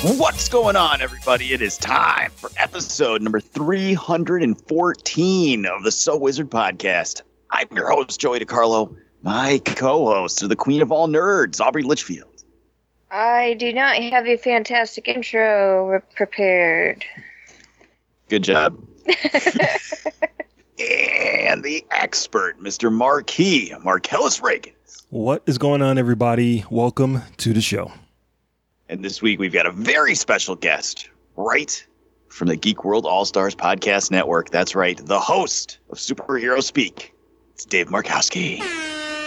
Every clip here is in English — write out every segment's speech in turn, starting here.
What's going on, everybody? It is time for episode number 314 of the So Wizard podcast. I'm your host, Joey DiCarlo. My co host, the queen of all nerds, Aubrey Litchfield. I do not have a fantastic intro prepared. Good job. and the expert, Mr. Marquis, Marcellus Reagan. What is going on, everybody? Welcome to the show. And this week we've got a very special guest, right from the Geek World All Stars Podcast Network. That's right, the host of Superhero Speak. It's Dave Markowski.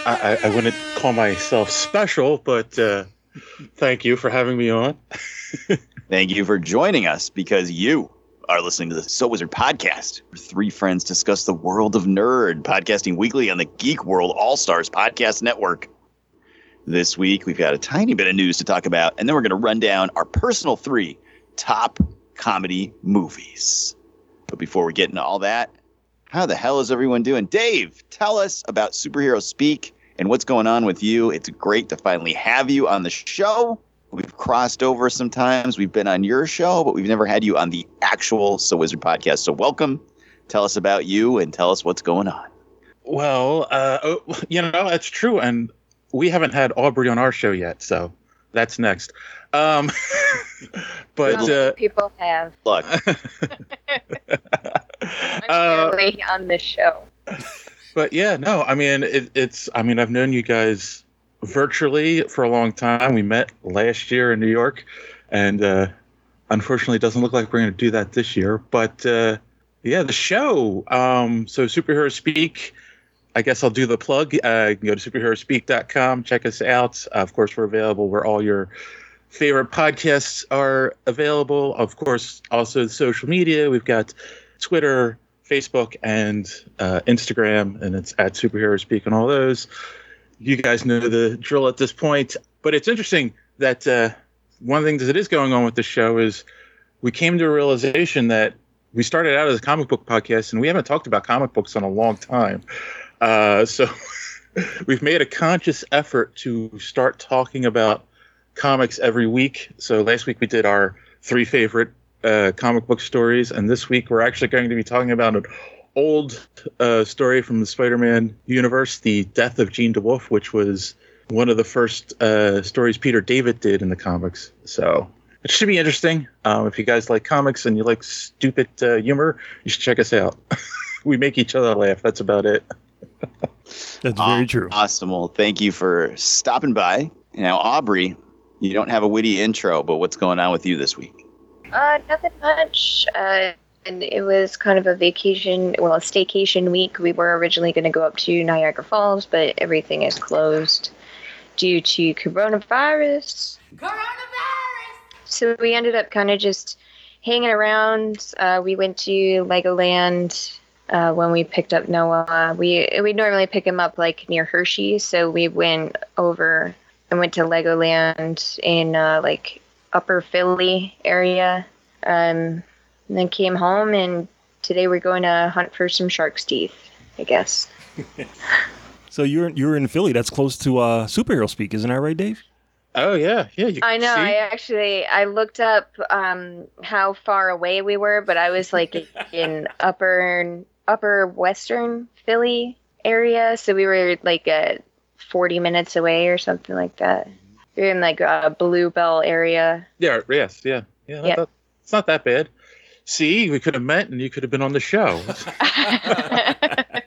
I, I I wouldn't call myself special, but uh, thank you for having me on. Thank you for joining us because you are listening to the So Wizard podcast, where three friends discuss the world of nerd, podcasting weekly on the Geek World All Stars Podcast Network. This week, we've got a tiny bit of news to talk about, and then we're going to run down our personal three top comedy movies. But before we get into all that, how the hell is everyone doing? Dave, tell us about Superhero Speak and what's going on with you. It's great to finally have you on the show. We've crossed over sometimes. We've been on your show, but we've never had you on the actual So Wizard podcast. So welcome. Tell us about you and tell us what's going on. Well, uh, oh, you know that's true, and we haven't had Aubrey on our show yet, so that's next. Um, but Not uh, people have. Look, I'm uh, on this show. but yeah, no, I mean it, it's. I mean I've known you guys virtually for a long time. We met last year in New York, and uh, unfortunately, it doesn't look like we're going to do that this year. But uh, yeah, the show. Um, so superhero speak. I guess I'll do the plug. Uh, go to superheroespeak.com. Check us out. Uh, of course, we're available where all your favorite podcasts are available. Of course, also social media. We've got Twitter, Facebook, and uh, Instagram, and it's at Superhero Speak on all those. You guys know the drill at this point. But it's interesting that uh, one of the things that is going on with the show is we came to a realization that we started out as a comic book podcast, and we haven't talked about comic books in a long time. Uh, so we've made a conscious effort to start talking about comics every week. So last week we did our three favorite uh, comic book stories, and this week we're actually going to be talking about an old uh, story from the Spider-Man universe, the death of Jean DeWolff, which was one of the first uh, stories Peter David did in the comics. So it should be interesting. Um, if you guys like comics and you like stupid uh, humor, you should check us out. we make each other laugh. That's about it. That's Aw- very true. Awesome. Well, thank you for stopping by. Now, Aubrey, you don't have a witty intro, but what's going on with you this week? Uh, nothing much. Uh, and it was kind of a vacation, well, a staycation week. We were originally going to go up to Niagara Falls, but everything is closed due to coronavirus. coronavirus. So we ended up kind of just hanging around. Uh, we went to Legoland uh, when we picked up Noah. We we normally pick him up like near Hershey, so we went over and went to Legoland in uh, like Upper Philly area. Um, and then came home, and today we're going to hunt for some shark's teeth. I guess. So you're you're in Philly. That's close to uh, superhero speak, isn't that right, Dave? Oh yeah, yeah. You I know. see? I actually I looked up um, how far away we were, but I was like in upper upper western Philly area, so we were like uh, forty minutes away or something like that. We are in like a Bluebell area. Yeah, yes, yeah, yeah. that- Yeah. that- it's not that bad. See, we could have met and you could have been on the show.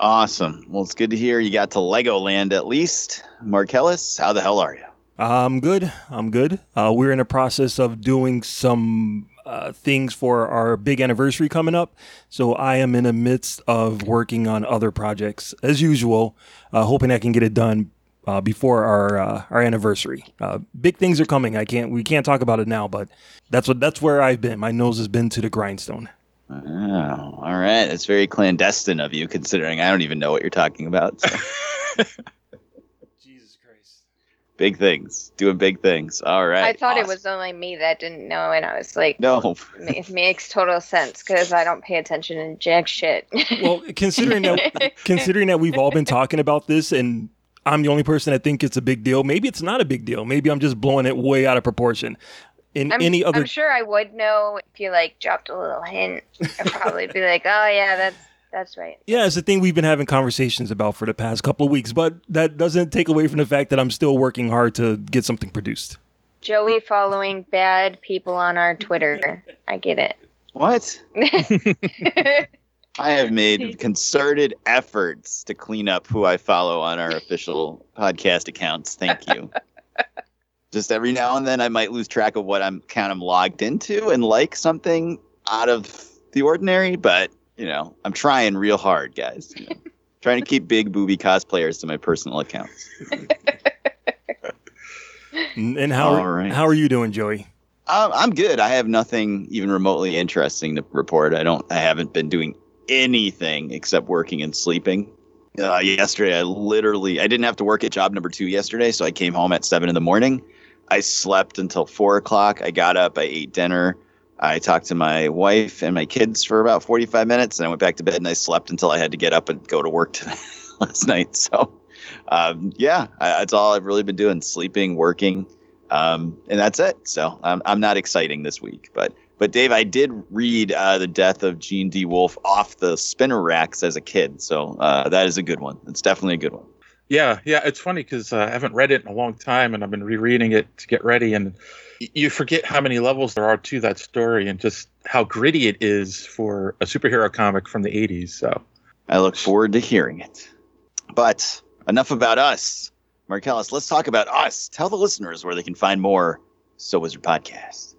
Awesome. Well, it's good to hear you got to Legoland at least. Marcellus, how the hell are you? I'm good. I'm good. Uh, we're in the process of doing some uh, things for our big anniversary coming up. So I am in the midst of working on other projects as usual, uh, hoping I can get it done uh, before our uh, our anniversary. Uh, big things are coming. I can't we can't talk about it now, but that's what that's where I've been. My nose has been to the grindstone. Oh, all right. It's very clandestine of you, considering I don't even know what you're talking about. so. Jesus Christ. big things, doing big things. All right. I thought it was only me that didn't know, and I was like, No, it makes total sense because I don't pay attention to jack shit. Well, considering that considering that we've all been talking about this and I'm the only person that think it's a big deal. Maybe it's not a big deal. Maybe I'm just blowing it way out of proportion. In I'm, any other I'm sure I would know if you like dropped a little hint. I'd probably be like, oh yeah, that's that's right. Yeah, it's a thing we've been having conversations about for the past couple of weeks, but that doesn't take away from the fact that I'm still working hard to get something produced. Joey following bad people on our Twitter. I get it. what? I have made concerted efforts to clean up who I follow on our official podcast accounts. Thank you. Just every now and then, I might lose track of what I'm kind of logged into and like something out of the ordinary, but you know, I'm trying real hard, guys. You know, trying to keep big booby cosplayers to my personal accounts. And and how All right. how are you doing, Joey? Um, I'm good. I have nothing even remotely interesting to report. I don't. I haven't been doing anything except working and sleeping. Uh, yesterday, I literally I didn't have to work at job number two yesterday, so I came home at seven in the morning. I slept until four o'clock. I got up. I ate dinner. I talked to my wife and my kids for about 45 minutes, and I went back to bed and I slept until I had to get up and go to work today, last night. So, um, yeah, I, that's all I've really been doing: sleeping, working, um, and that's it. So I'm I'm not exciting this week, but but Dave, I did read uh, the death of Jean DeWolff off the spinner racks as a kid, so uh, that is a good one. It's definitely a good one. Yeah, yeah, it's funny because uh, I haven't read it in a long time, and I've been rereading it to get ready, and you forget how many levels there are to that story, and just how gritty it is for a superhero comic from the '80s. So, I look forward to hearing it. But enough about us, Marcellus. Let's talk about us. Tell the listeners where they can find more So Wizard Podcast.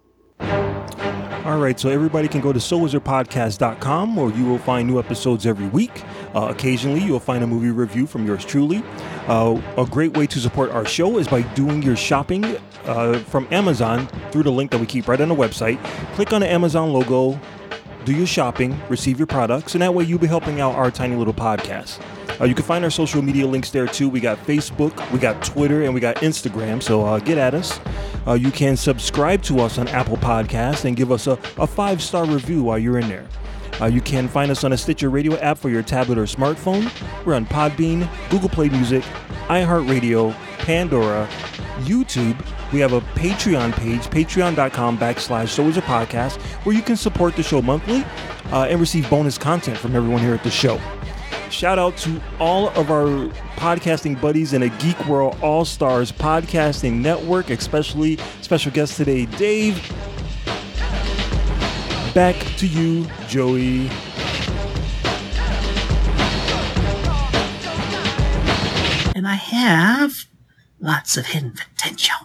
All right, so everybody can go to SoWizardPodcast.com where you will find new episodes every week. Uh, occasionally, you'll find a movie review from yours truly. Uh, a great way to support our show is by doing your shopping uh, from Amazon through the link that we keep right on the website. Click on the Amazon logo, do your shopping, receive your products, and that way you'll be helping out our tiny little podcast. Uh, you can find our social media links there too. We got Facebook, we got Twitter, and we got Instagram. So uh, get at us. Uh, you can subscribe to us on Apple Podcasts and give us a, a five star review while you're in there. Uh, you can find us on a Stitcher Radio app for your tablet or smartphone. We're on Podbean, Google Play Music, iHeartRadio, Pandora, YouTube. We have a Patreon page, patreon.com backslash So Is a Podcast, where you can support the show monthly uh, and receive bonus content from everyone here at the show. Shout out to all of our podcasting buddies in a Geek World All Stars podcasting network, especially special guest today, Dave. Back to you, Joey. And I have lots of hidden potential.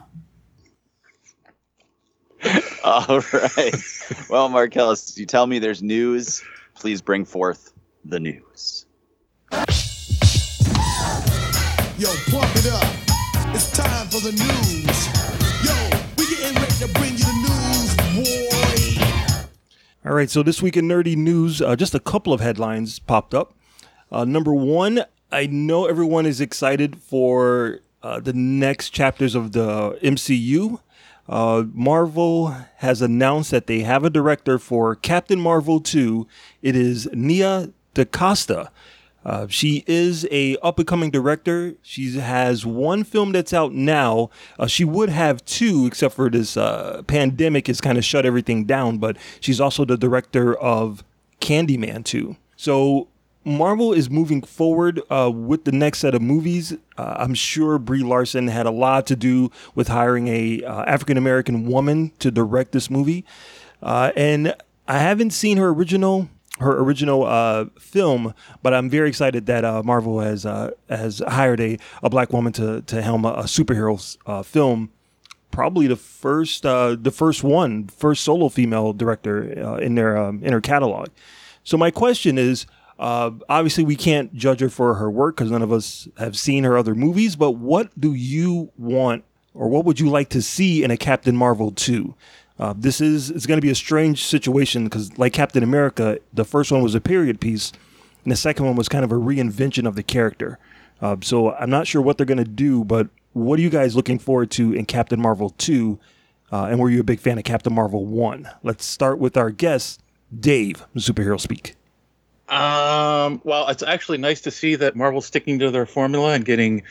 All right. well, Marcellus, you tell me there's news. Please bring forth the news. Yo, pump it up. It's time for the news. Yo, we getting ready to bring you the news, boy. All right, so this week in nerdy news, uh, just a couple of headlines popped up. Uh, number one, I know everyone is excited for uh, the next chapters of the MCU. Uh, Marvel has announced that they have a director for Captain Marvel 2. It is Nia DaCosta. Uh, she is a up and coming director. She has one film that's out now. Uh, she would have two, except for this uh, pandemic has kind of shut everything down. But she's also the director of Candyman 2. So Marvel is moving forward uh, with the next set of movies. Uh, I'm sure Brie Larson had a lot to do with hiring a uh, African American woman to direct this movie, uh, and I haven't seen her original her original uh, film, but I'm very excited that uh, Marvel has has hired a, a black woman to to helm a, a superhero film probably the first uh, the first one, first solo female director uh, in their um, in her catalog. So my question is, uh, obviously we can't judge her for her work because none of us have seen her other movies. But what do you want, or what would you like to see in a Captain Marvel two? Uh, this is it's going to be a strange situation because, like Captain America, the first one was a period piece, and the second one was kind of a reinvention of the character. Uh, so I'm not sure what they're going to do, but what are you guys looking forward to in Captain Marvel 2? Uh, and were you a big fan of Captain Marvel 1? Let's start with our guest, Dave, Superhero Speak. Um, well, it's actually nice to see that Marvel's sticking to their formula and getting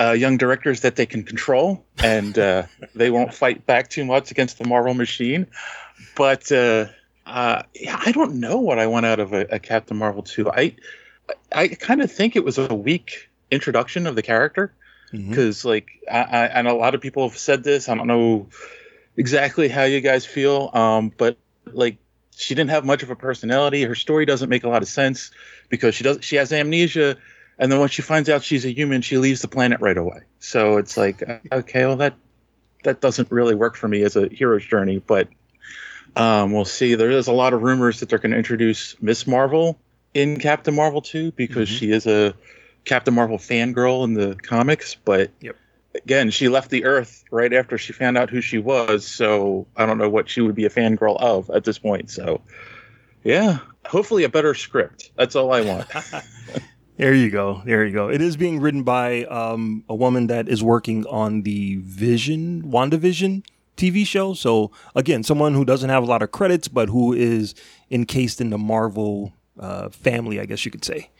uh, young directors that they can control, and uh, they won't fight back too much against the Marvel machine. But uh, uh, I don't know what I want out of a, a Captain Marvel 2. I I kind of think it was a weak introduction of the character because, like, I, I, and a lot of people have said this. I don't know exactly how you guys feel, um, but like, she didn't have much of a personality. Her story doesn't make a lot of sense because she does she has amnesia, and then when she finds out she's a human, she leaves the planet right away. So it's like, okay, well that that doesn't really work for me as a hero's journey, but um, we'll see. There is a lot of rumors that they're going to introduce Miss Marvel in Captain Marvel 2 because she is a Captain Marvel fangirl in the comics, but Yep. again, she left the Earth right after she found out who she was, so I don't know what she would be a fangirl of at this point. So, yeah, hopefully a better script. That's all I want. There you go. There you go. It is being written by um, a woman that is working on the Vision, WandaVision TV show. So, again, someone who doesn't have a lot of credits, but who is encased in the Marvel uh, family, I guess you could say.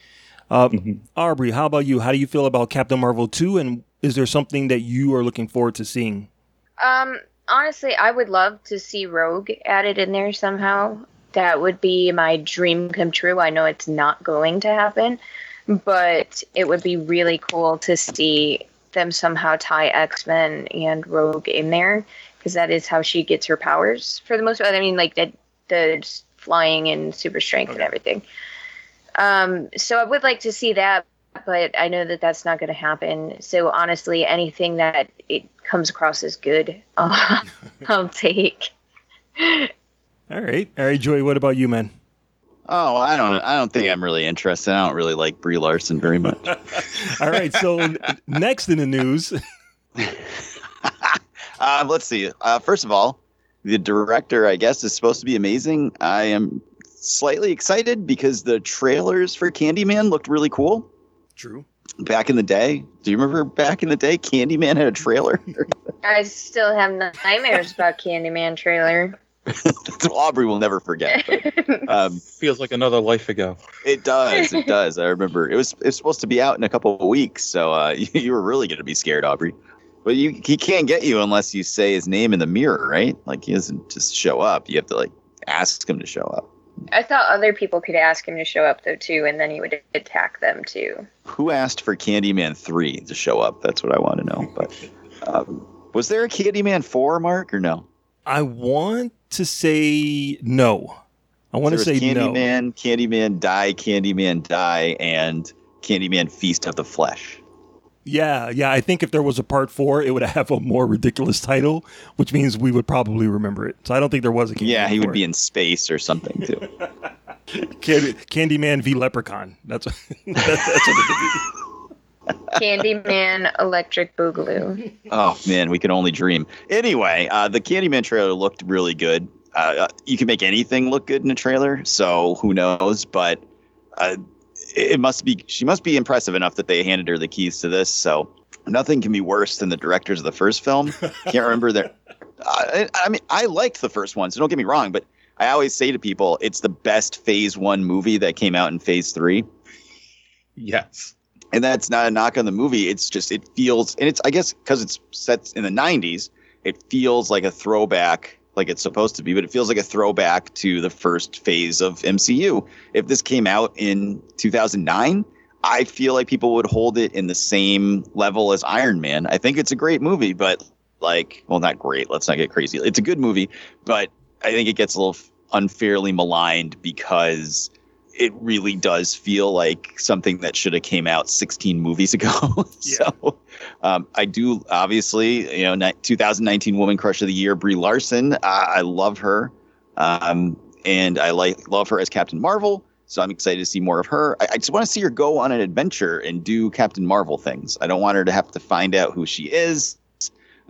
Uh, Aubrey, how about you? How do you feel about Captain Marvel 2? And is there something that you are looking forward to seeing? Um, honestly, I would love to see Rogue added in there somehow. That would be my dream come true. I know it's not going to happen, but it would be really cool to see them somehow tie X Men and Rogue in there because that is how she gets her powers for the most part. I mean, like the, the flying and super strength and everything. Um, so I would like to see that, but I know that that's not going to happen. So honestly, anything that it comes across as good, I'll, I'll take. All right. All right, Joy. what about you, man? Oh, I don't. I don't think I'm really interested. I don't really like Brie Larson very much. All right. So, next in the news, Uh, let's see. Uh, first of all, the director, I guess, is supposed to be amazing. I am slightly excited because the trailers for Candyman looked really cool. True. Back in the day, do you remember back in the day, Candyman had a trailer? I still have nightmares about Candyman trailer. Aubrey will never forget. But, um, Feels like another life ago. it does. It does. I remember it was it's supposed to be out in a couple of weeks, so uh, you, you were really going to be scared, Aubrey. But you he can't get you unless you say his name in the mirror, right? Like he doesn't just show up. You have to like ask him to show up. I thought other people could ask him to show up though too, and then he would attack them too. Who asked for Candyman three to show up? That's what I want to know. But um, was there a Candyman four, Mark, or no? I want to say no. I want to say was no. Candyman, Candyman die, Candyman die, and Candyman feast of the flesh. Yeah, yeah. I think if there was a part four, it would have a more ridiculous title, which means we would probably remember it. So I don't think there was a Candyman Yeah, he would 4. be in space or something too. Candy, Candyman v Leprechaun. That's what, that's what it would be. Candyman, Electric Boogaloo. Oh man, we can only dream. Anyway, uh, the Candyman trailer looked really good. Uh, Uh, you can make anything look good in a trailer, so who knows? But uh, it it must be she must be impressive enough that they handed her the keys to this. So nothing can be worse than the directors of the first film. Can't remember their. Uh, I, I mean, I liked the first one, so don't get me wrong. But I always say to people, it's the best Phase One movie that came out in Phase Three Yes. And that's not a knock on the movie. It's just it feels and it's i guess because it's set in the 90s it feels like a throwback like it's supposed to be but it feels like a throwback to the first phase of mcu if this came out in 2009 i feel like people would hold it in the same level as iron man. I think it's a great movie but like well not great. Let's not get crazy. It's a good movie but i think it gets a little unfairly maligned because it really does feel like something that should have came out 16 movies ago. so um, I do obviously, you know, 2019 Woman Crush of the Year, Brie Larson. Uh, I love her, um, and I like love her as Captain Marvel. So I'm excited to see more of her. I, I just want to see her go on an adventure and do Captain Marvel things. I don't want her to have to find out who she is.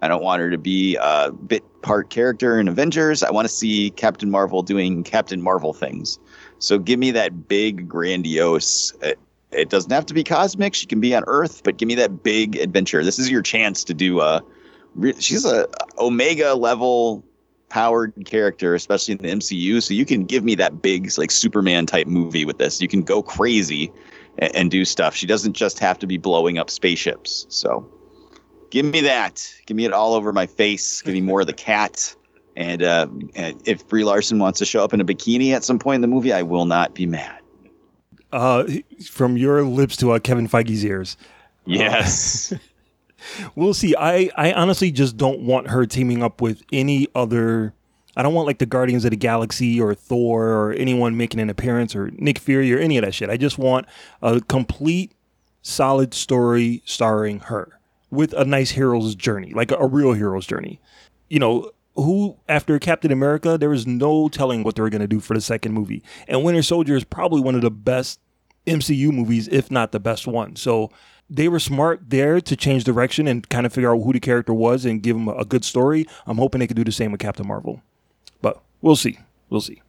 I don't want her to be a bit part character in Avengers. I want to see Captain Marvel doing Captain Marvel things. So give me that big, grandiose. It, it doesn't have to be cosmic. She can be on Earth, but give me that big adventure. This is your chance to do uh, a. She's a Omega level powered character, especially in the MCU. So you can give me that big, like Superman type movie with this. You can go crazy and, and do stuff. She doesn't just have to be blowing up spaceships. So give me that. Give me it all over my face. Give me more of the cat. And, uh, and if Brie Larson wants to show up in a bikini at some point in the movie, I will not be mad. Uh, from your lips to uh, Kevin Feige's ears. Yes. We'll see. I, I honestly just don't want her teaming up with any other. I don't want like the Guardians of the Galaxy or Thor or anyone making an appearance or Nick Fury or any of that shit. I just want a complete, solid story starring her with a nice hero's journey, like a, a real hero's journey. You know, who after Captain America, there was no telling what they were going to do for the second movie. And Winter Soldier is probably one of the best MCU movies, if not the best one. So they were smart there to change direction and kind of figure out who the character was and give him a, good story. I'm hoping they could do the same with Captain Marvel, but we'll see. We'll see.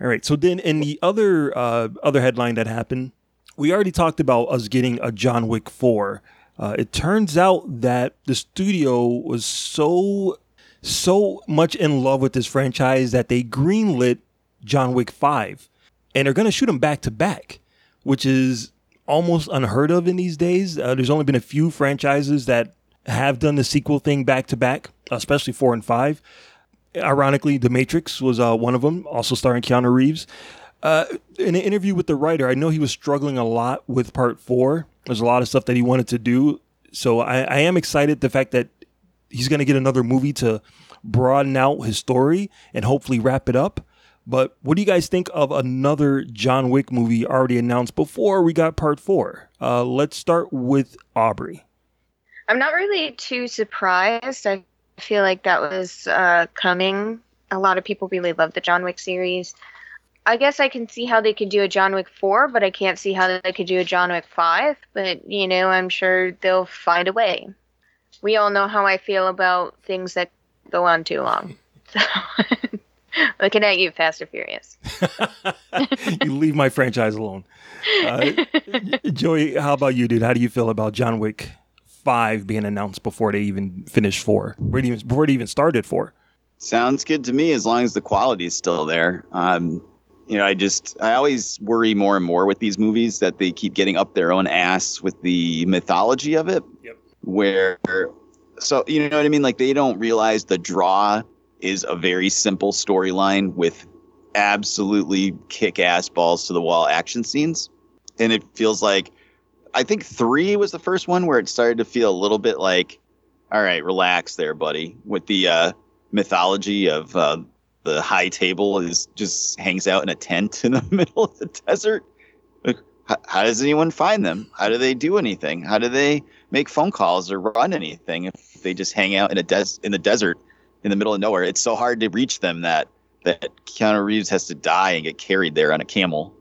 All right. So then, in the other uh, other headline that happened, we already talked about us getting a John Wick four. Uh, it turns out that the studio was so so much in love with this franchise that they greenlit John Wick five, and they're going to shoot them back to back, which is almost unheard of in these days. Uh, there's only been a few franchises that have done the sequel thing back to back, especially four and five. Ironically, The Matrix was uh, one of them, also starring Keanu Reeves. Uh, in an interview with the writer, I know he was struggling a lot with part four. There's a lot of stuff that he wanted to do. So I, I am excited the fact that he's going to get another movie to broaden out his story and hopefully wrap it up. But what do you guys think of another John Wick movie already announced before we got part four? Uh, let's start with Aubrey. I'm not really too surprised. I feel like that was uh, coming. A lot of people really love the John Wick series. I guess I can see how they could do a John Wick 4, but I can't see how they could do a John Wick 5. But, you know, I'm sure they'll find a way. We all know how I feel about things that go on too long. So, looking at you, Fast and Furious. you leave my franchise alone. Uh, Joey, how about you, dude? How do you feel about John Wick 5 being announced before they even finished 4? Before they even, even started 4? Sounds good to me as long as the quality is still there. Um, you know, I just I always worry more and more with these movies that they keep getting up their own ass with the mythology of it. Yep. Where, so you know what I mean? Like they don't realize the draw is a very simple storyline with absolutely kick-ass balls to the wall action scenes, and it feels like I think three was the first one where it started to feel a little bit like, all right, relax there, buddy, with the uh, mythology of uh, the high table is just hangs out in a tent in the middle of the desert. Like, how, how does anyone find them? How do they do anything? How do they make phone calls or run anything if they just hang out in a des- in the desert in the middle of nowhere? It's so hard to reach them that that Keanu Reeves has to die and get carried there on a camel.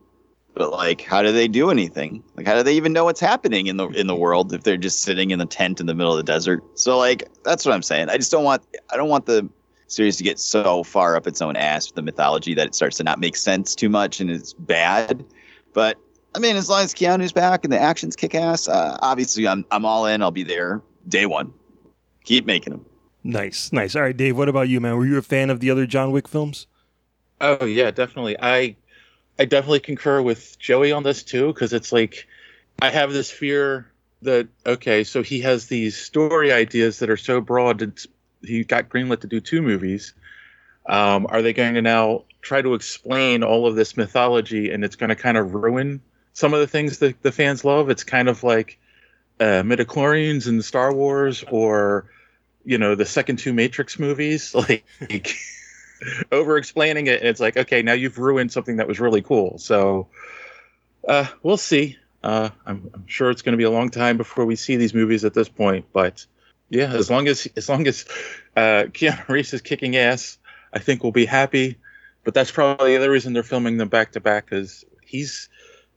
But like, how do they do anything? Like, how do they even know what's happening in the in the world if they're just sitting in the tent in the middle of the desert? So like, that's what I'm saying. I just don't want I don't want the series to get so far up its own ass with the mythology that it starts to not make sense too much and it's bad. But I mean, as long as Keanu's back and the actions kick ass, uh, obviously I'm I'm all in. I'll be there day one. Keep making them. Nice, nice. All right, Dave, what about you, man? Were you a fan of the other John Wick films? Oh yeah, definitely. I I definitely concur with Joey on this too because it's like I have this fear that okay, so he has these story ideas that are so broad. It's, he got greenlit to do two movies. Um, are they going to now try to explain all of this mythology and it's going to kind of ruin some of the things that the fans love? It's kind of like uh, midichlorians in Star Wars or you know the second two Matrix movies, like over explaining it. And it's like okay, now you've ruined something that was really cool. So Uh, we'll see. Uh, I'm, I'm sure it's going to be a long time before we see these movies at this point, but yeah, as long as as long as uh, Keanu Reeves is kicking ass, I think we'll be happy. But that's probably the other reason they're filming them back to back because he's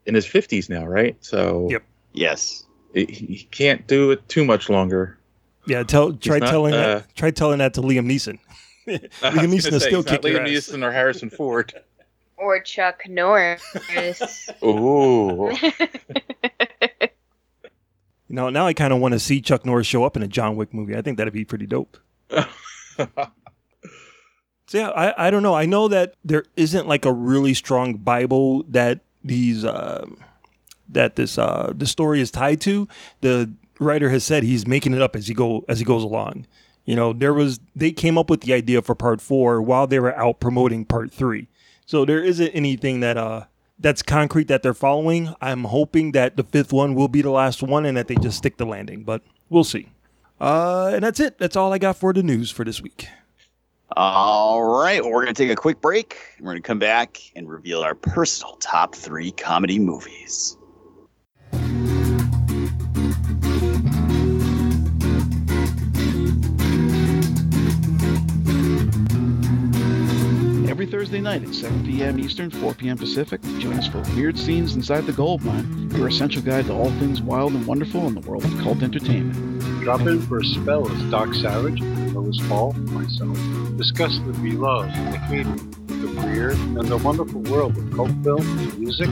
in his 50s now, right? So Yep. Yes. he, he can't do it too much longer. Yeah, tell try not, telling uh, that try telling that to Liam Neeson. Liam Neeson will say, still he's not your Liam ass. Neeson or Harrison Ford. Or Chuck Norris. Ooh. You know, now I kind of want to see Chuck Norris show up in a John Wick movie. I think that'd be pretty dope. So yeah, I, I don't know. I know that there isn't like a really strong Bible that these uh, that this uh, the story is tied to. The writer has said he's making it up as he go as he goes along. You know, there was they came up with the idea for part four while they were out promoting part three. So there isn't anything that uh that's concrete that they're following. I'm hoping that the fifth one will be the last one and that they just stick the landing, but we'll see. Uh, and that's it. That's all I got for the news for this week. All right. Well, we're going to take a quick break. We're going to come back and reveal our personal top three comedy movies. Every Thursday night at 7 p.m. Eastern, 4 p.m. Pacific, join us for Weird Scenes Inside the Gold Mine, your essential guide to all things wild and wonderful in the world of cult entertainment. Drop in for a spell as Doc Savage, Lois Paul, and myself discuss the beloved, the hated, the weird, and the wonderful world of cult films, music,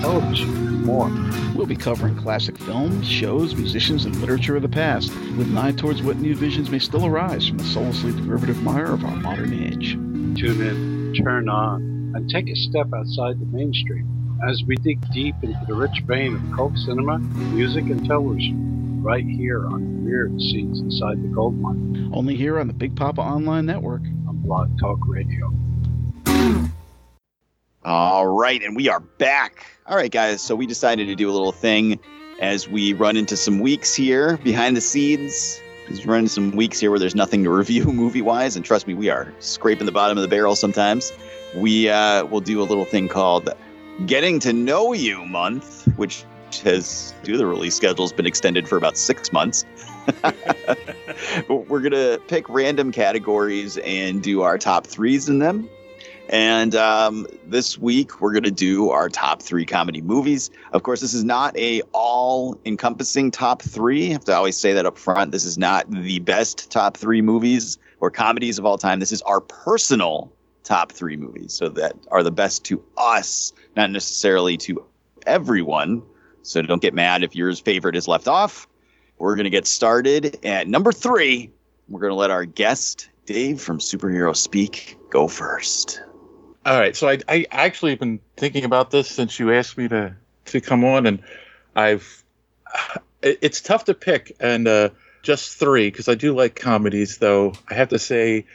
television, and more. We'll be covering classic films, shows, musicians, and literature of the past, with an eye towards what new visions may still arise from the soullessly derivative mire of our modern age. Tune in, turn on, and take a step outside the mainstream as we dig deep into the rich vein of cult cinema, music, and television, right here on Weird Scenes Inside the Gold Mine Only here on the Big Papa Online Network. on Blog Talk Radio. All right, and we are back. All right, guys. So we decided to do a little thing as we run into some weeks here behind the scenes. Just run into some weeks here where there's nothing to review movie wise, and trust me, we are scraping the bottom of the barrel sometimes. We uh, will do a little thing called Getting to Know You Month, which has due to the release schedule has been extended for about six months. But We're gonna pick random categories and do our top threes in them. And um, this week we're going to do our top three comedy movies. Of course, this is not a all-encompassing top three. I have to always say that up front. This is not the best top three movies or comedies of all time. This is our personal top three movies, so that are the best to us, not necessarily to everyone. So don't get mad if yours favorite is left off. We're going to get started at number three. We're going to let our guest Dave from Superhero Speak go first. All right, so I I actually have been thinking about this since you asked me to to come on, and I've it's tough to pick and uh, just three because I do like comedies, though I have to say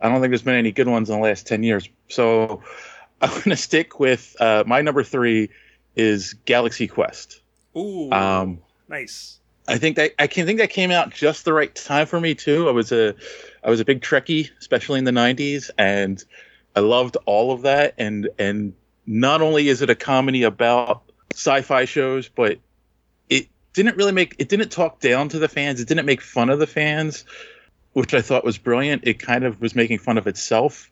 I don't think there's been any good ones in the last ten years. So I'm going to stick with uh, my number three is Galaxy Quest. Ooh, Um, nice. I think that I can think that came out just the right time for me too. I was a I was a big Trekkie, especially in the '90s, and I loved all of that. And and not only is it a comedy about sci-fi shows, but it didn't really make it didn't talk down to the fans. It didn't make fun of the fans, which I thought was brilliant. It kind of was making fun of itself,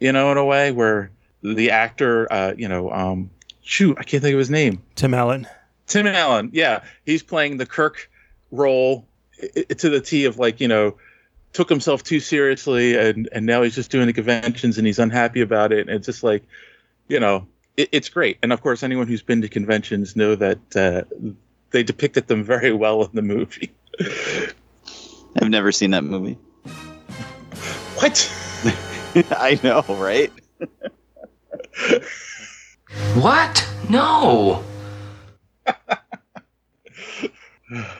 you know, in a way where the actor, uh, you know, um, shoot, I can't think of his name. Tim Allen. Tim Allen, yeah, he's playing the Kirk role i- i- to the T of like you know took himself too seriously and and now he's just doing the conventions and he's unhappy about it and it's just like you know it, it's great and of course anyone who's been to conventions know that uh, they depicted them very well in the movie. I've never seen that movie. What? I know, right? What? No.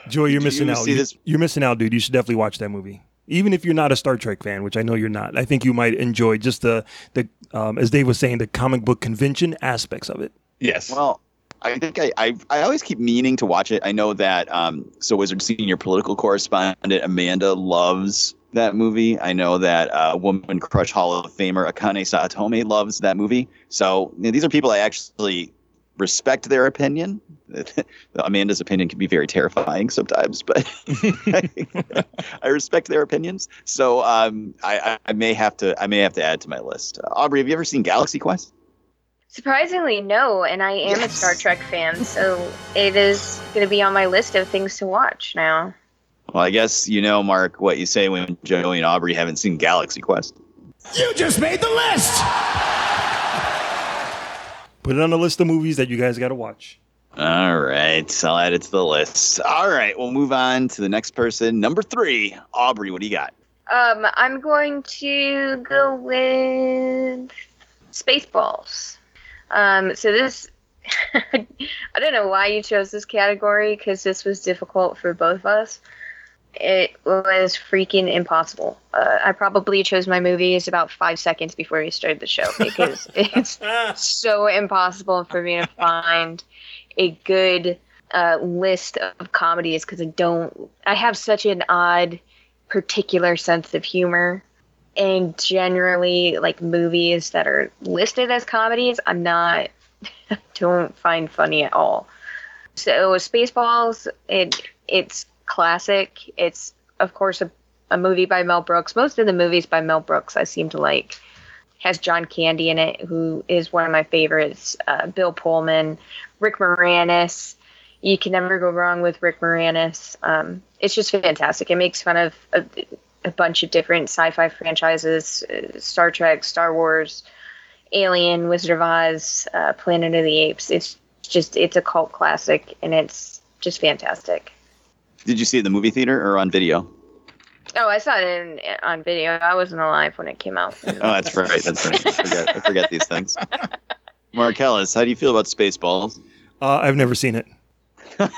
Joy, you're Did missing you out. You- this- You're missing out, dude. You should definitely watch that movie. Even if you're not a Star Trek fan, which I know you're not, I think you might enjoy just the the um, as Dave was saying, the comic book convention aspects of it. Yes. Well, I think I, I I always keep meaning to watch it. I know that um, so Wizard senior political correspondent Amanda loves that movie. I know that uh, Woman Crush Hall of Famer Akane Saotome loves that movie. So you know, these are people I actually respect their opinion. Amanda's opinion can be very terrifying sometimes, but I respect their opinions. So um, I, I, may have to I may have to add to my list. Uh, Aubrey, have you ever seen Galaxy Quest? Surprisingly, no, and I am a Star Trek fan, so it is going to be on my list of things to watch now. Well, I guess you know, Mark, what you say when Joey and Aubrey haven't seen Galaxy Quest. You just made the list! Put it on the list of movies that you guys got to watch. All right, I'll add it to the list. All right, we'll move on to the next person. Number three, Aubrey, what do you got? Um, I'm going to go with Spaceballs. Um, so this, I don't know why you chose this category because this was difficult for both of us. It was freaking impossible. Uh, I probably chose my movies about five seconds before we started the show because it's so impossible for me to find a good uh, list of comedies because I don't. I have such an odd, particular sense of humor, and generally, like movies that are listed as comedies, I'm not. don't find funny at all. So Spaceballs, it it's classic. It's of course a, a movie by Mel Brooks. Most of the movies by Mel Brooks I seem to like. Has John Candy in it, who is one of my favorites. Uh, Bill Pullman, Rick Moranis. You can never go wrong with Rick Moranis. Um, it's just fantastic. It makes fun of a, a bunch of different sci-fi franchises: uh, Star Trek, Star Wars, Alien, Wizard of Oz, uh, Planet of the Apes. It's just it's a cult classic, and it's just fantastic. Did you see it in the movie theater or on video? Oh, I saw it in, on video. I wasn't alive when it came out. Oh, that's right. That's right. I forget, I forget these things. Marcellus, how do you feel about Spaceballs? Uh, I've never seen it.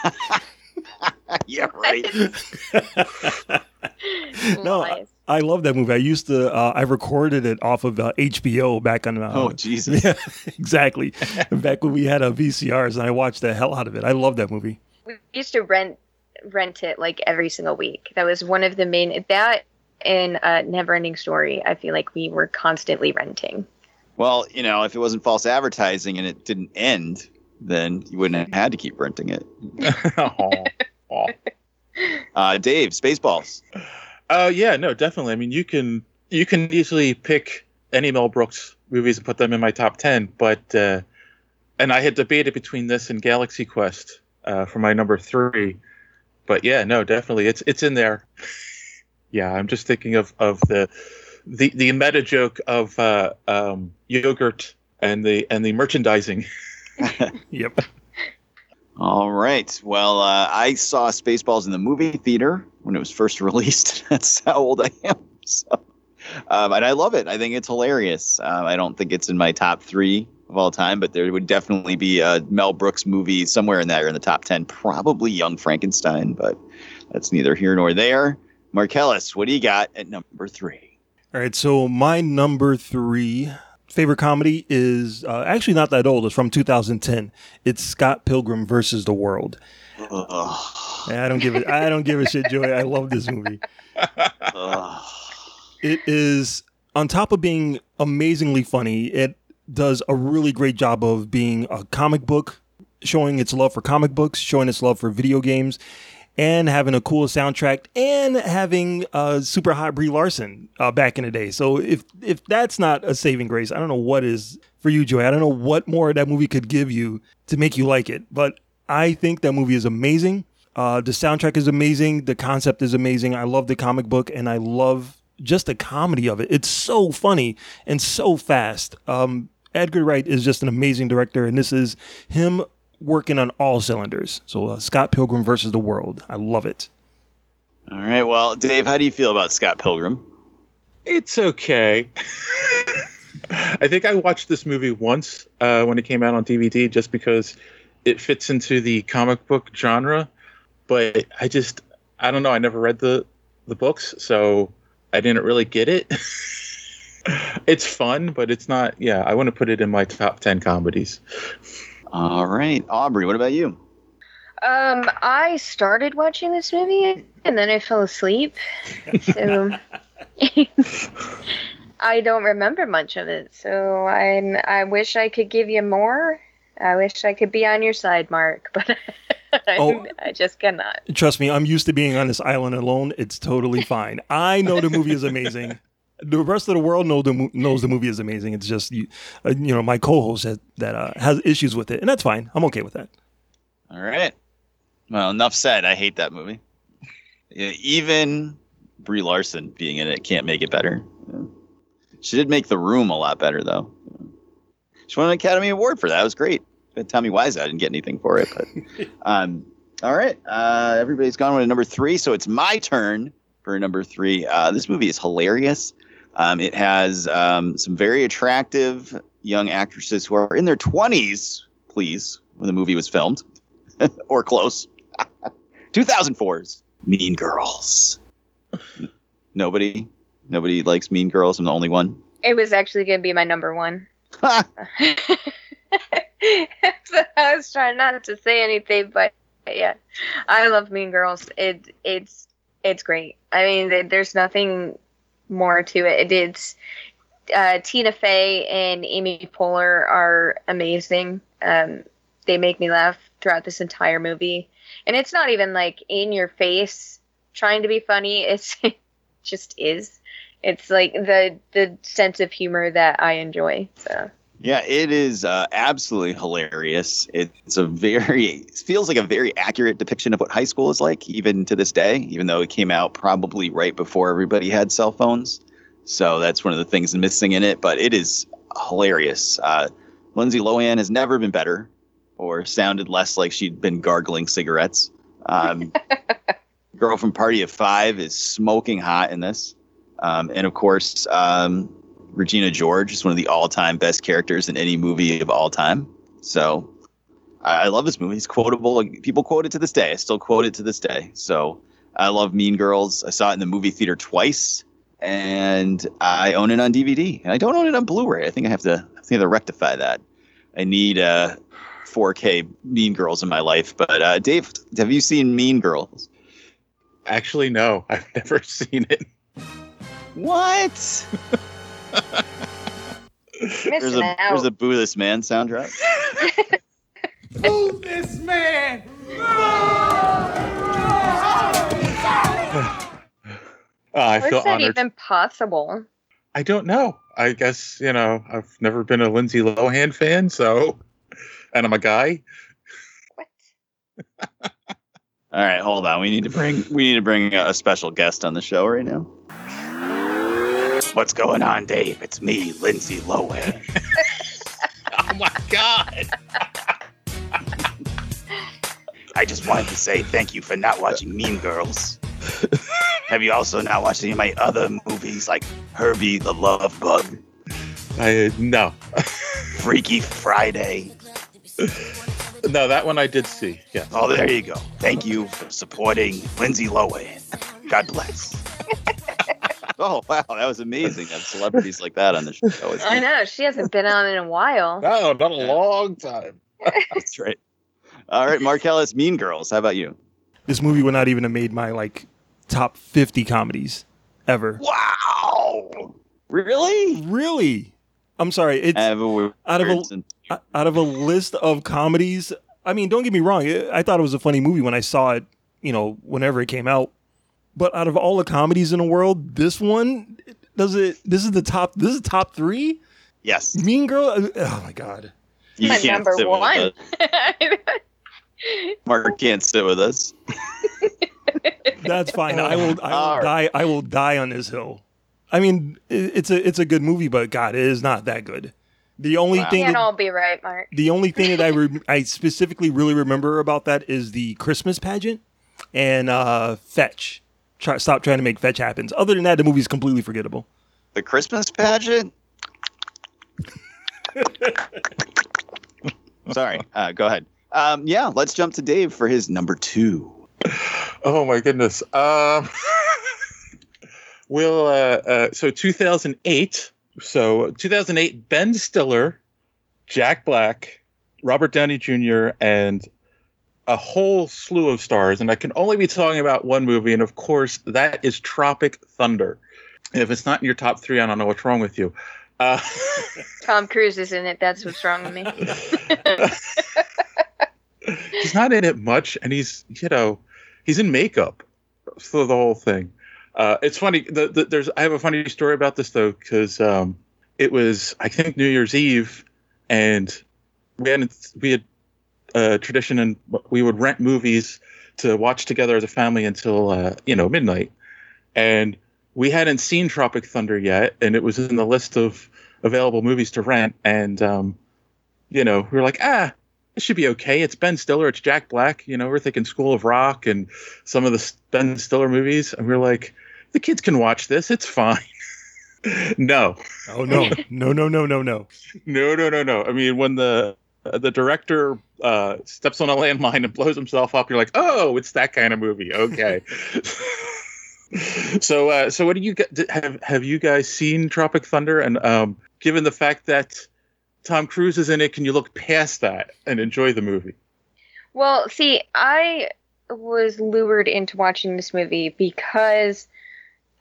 yeah, right. no, I, I love that movie. I used to. Uh, I recorded it off of uh, HBO back on. Uh, Oh, Jesus. Yeah, exactly. back when we had a VCRs, and I watched the hell out of it. I love that movie. we used to rent rent it like every single week. That was one of the main that and uh, Neverending Story. I feel like we were constantly renting. Well, you know, if it wasn't false advertising and it didn't end, then you wouldn't have had to keep renting it. Uh, Dave, Spaceballs. Uh, yeah, no, definitely. I mean, you can you can easily pick any Mel Brooks movies and put them in my top ten, but uh, and I had debated between this and Galaxy Quest uh, for my number three, but yeah, no, definitely, it's it's in there. yeah, I'm just thinking of of the the the meta joke of uh, um, yogurt and the and the merchandising. yep. All right. Well, uh, I saw Spaceballs in the movie theater when it was first released. That's how old I am. So, um, and I love it. I think it's hilarious. Uh, I don't think it's in my top three of all time, but there would definitely be a Mel Brooks movie somewhere in there in the top ten. Probably Young Frankenstein, but that's neither here nor there. Marcellus, what do you got at number three? All right, so my number three favorite comedy is uh, actually not that old. It's from 2010. It's Scott Pilgrim versus the World. I don't give it. I don't give a shit, Joey. I love this movie. It is on top of being amazingly funny. It does a really great job of being a comic book, showing its love for comic books, showing its love for video games, and having a cool soundtrack, and having uh, super hot Brie Larson uh, back in the day. So if if that's not a saving grace, I don't know what is for you, Joey. I don't know what more that movie could give you to make you like it, but I think that movie is amazing. Uh, the soundtrack is amazing. The concept is amazing. I love the comic book, and I love just the comedy of it. It's so funny and so fast. Um, Edgar Wright is just an amazing director, and this is him working on all cylinders. So uh, Scott Pilgrim versus the World. I love it. All right. Well, Dave, how do you feel about Scott Pilgrim? It's okay. I think I watched this movie once uh, when it came out on DVD just because it fits into the comic book genre. But I just, I don't know. I never read the the books, so I didn't really get it. it's fun, but it's not. Yeah, I want to put it in my top ten comedies. All right, Aubrey, what about you? Um, I started watching this movie and then I fell asleep. So I don't remember much of it. So I I wish I could give you more. I wish I could be on your side, Mark, but Oh. I just cannot. Trust me, I'm used to being on this island alone. It's totally fine. I know the movie is amazing. The rest of the world know the mo- knows the movie is amazing. It's just you, uh, you know, my co-host that, that uh, has issues with it, and that's fine. I'm okay with that. All right. Well, enough said. I hate that movie. Yeah, even Brie Larson being in it can't make it better. Yeah. She did make The Room a lot better, though. She won an Academy Award for that. It was great. But Tommy Wiseau didn't get anything for it. But um, all right, uh, everybody's gone with a number three, so it's my turn for number three. Uh, this movie is hilarious. Um, it has um, some very attractive young actresses who are in their twenties. Please, when the movie was filmed, or close. 2004's Mean Girls. Nobody, nobody likes Mean Girls. I'm the only one. It was actually going to be my number one. so I was trying not to say anything, but yeah, I love Mean Girls. It it's it's great. I mean, there's nothing more to it. It's uh, Tina Fey and Amy Poehler are amazing. Um, they make me laugh throughout this entire movie, and it's not even like in your face trying to be funny. It's it just is. It's like the the sense of humor that I enjoy. So. Yeah, it is uh, absolutely hilarious. It's a very, it feels like a very accurate depiction of what high school is like, even to this day, even though it came out probably right before everybody had cell phones. So that's one of the things missing in it, but it is hilarious. Uh, Lindsay Lohan has never been better or sounded less like she'd been gargling cigarettes. Um, girl from Party of Five is smoking hot in this. Um, and of course, um, Regina George is one of the all-time best characters in any movie of all time. So I, I love this movie. It's quotable. Like, People quote it to this day. I still quote it to this day. So I love Mean Girls. I saw it in the movie theater twice, and I own it on DVD. And I don't own it on Blu-ray. I think I have to. I think I have to rectify that. I need uh, 4K Mean Girls in my life. But uh, Dave, have you seen Mean Girls? Actually, no, I've never seen it. What? There's a there's a Boo This Man soundtrack. Move this man! Uh, I How feel is that honored. even possible? I don't know. I guess you know I've never been a Lindsay Lohan fan, so and I'm a guy. What? All right, hold on. We need to bring we need to bring a special guest on the show right now. What's going on, Dave? It's me, Lindsay Lohan. oh my god! I just wanted to say thank you for not watching Mean Girls. Have you also not watched any of my other movies like Herbie the Love Bug, I no, Freaky Friday? no, that one I did see. Yeah. Oh, there you go. Thank you for supporting Lindsay Lohan. God bless. oh wow, that was amazing. Have celebrities like that on the show. I know she hasn't been on in a while. No, oh, not a long time. That's right. All right, Marcellus, Mean Girls. How about you? This movie would not even have made my like top 50 comedies ever. Wow. Really? Really? I'm sorry. It's I have a weird out of a uh, out of a list of comedies. I mean, don't get me wrong. I I thought it was a funny movie when I saw it. You know, whenever it came out. But out of all the comedies in the world, this one does it. This is the top. This is top three. Yes. Mean Girl. Oh my god. You My number one. Mark can't sit with us. That's fine. I will. I will All right. die. I will die on this hill. I mean, it's a it's a good movie, but God, it is not that good. The only thing Can't that, all be right, Mark. the only thing that I re- I specifically really remember about that is the Christmas pageant and uh, Fetch. Try, stop trying to make Fetch happens. Other than that, the movie's completely forgettable. The Christmas pageant? Sorry. Uh, go ahead. Um, yeah, let's jump to Dave for his number two. Oh my goodness. Um, we'll uh, uh, so 2008. So 2008. Ben Stiller, Jack Black, Robert Downey Jr. and a whole slew of stars. And I can only be talking about one movie, and of course that is Tropic Thunder. If it's not in your top three, I don't know what's wrong with you. Uh, Tom Cruise is in it. That's what's wrong with me. he's not in it much, and he's you know he's in makeup for the whole thing. Uh, it's funny. The, the, there's I have a funny story about this though because um, it was I think New Year's Eve, and we had we had uh, tradition, and we would rent movies to watch together as a family until uh, you know midnight. And we hadn't seen Tropic Thunder yet, and it was in the list of available movies to rent. And um, you know, we were like, ah, it should be okay. It's Ben Stiller, it's Jack Black. You know, we're thinking School of Rock and some of the Ben Stiller movies, and we we're like, the kids can watch this. It's fine. no. Oh no! No no no no no. no no no no. I mean, when the uh, the director uh, steps on a landmine and blows himself up, you're like, oh, it's that kind of movie. Okay. so, uh, so what do you? Have have you guys seen Tropic Thunder? And um, given the fact that Tom Cruise is in it, can you look past that and enjoy the movie? Well, see, I was lured into watching this movie because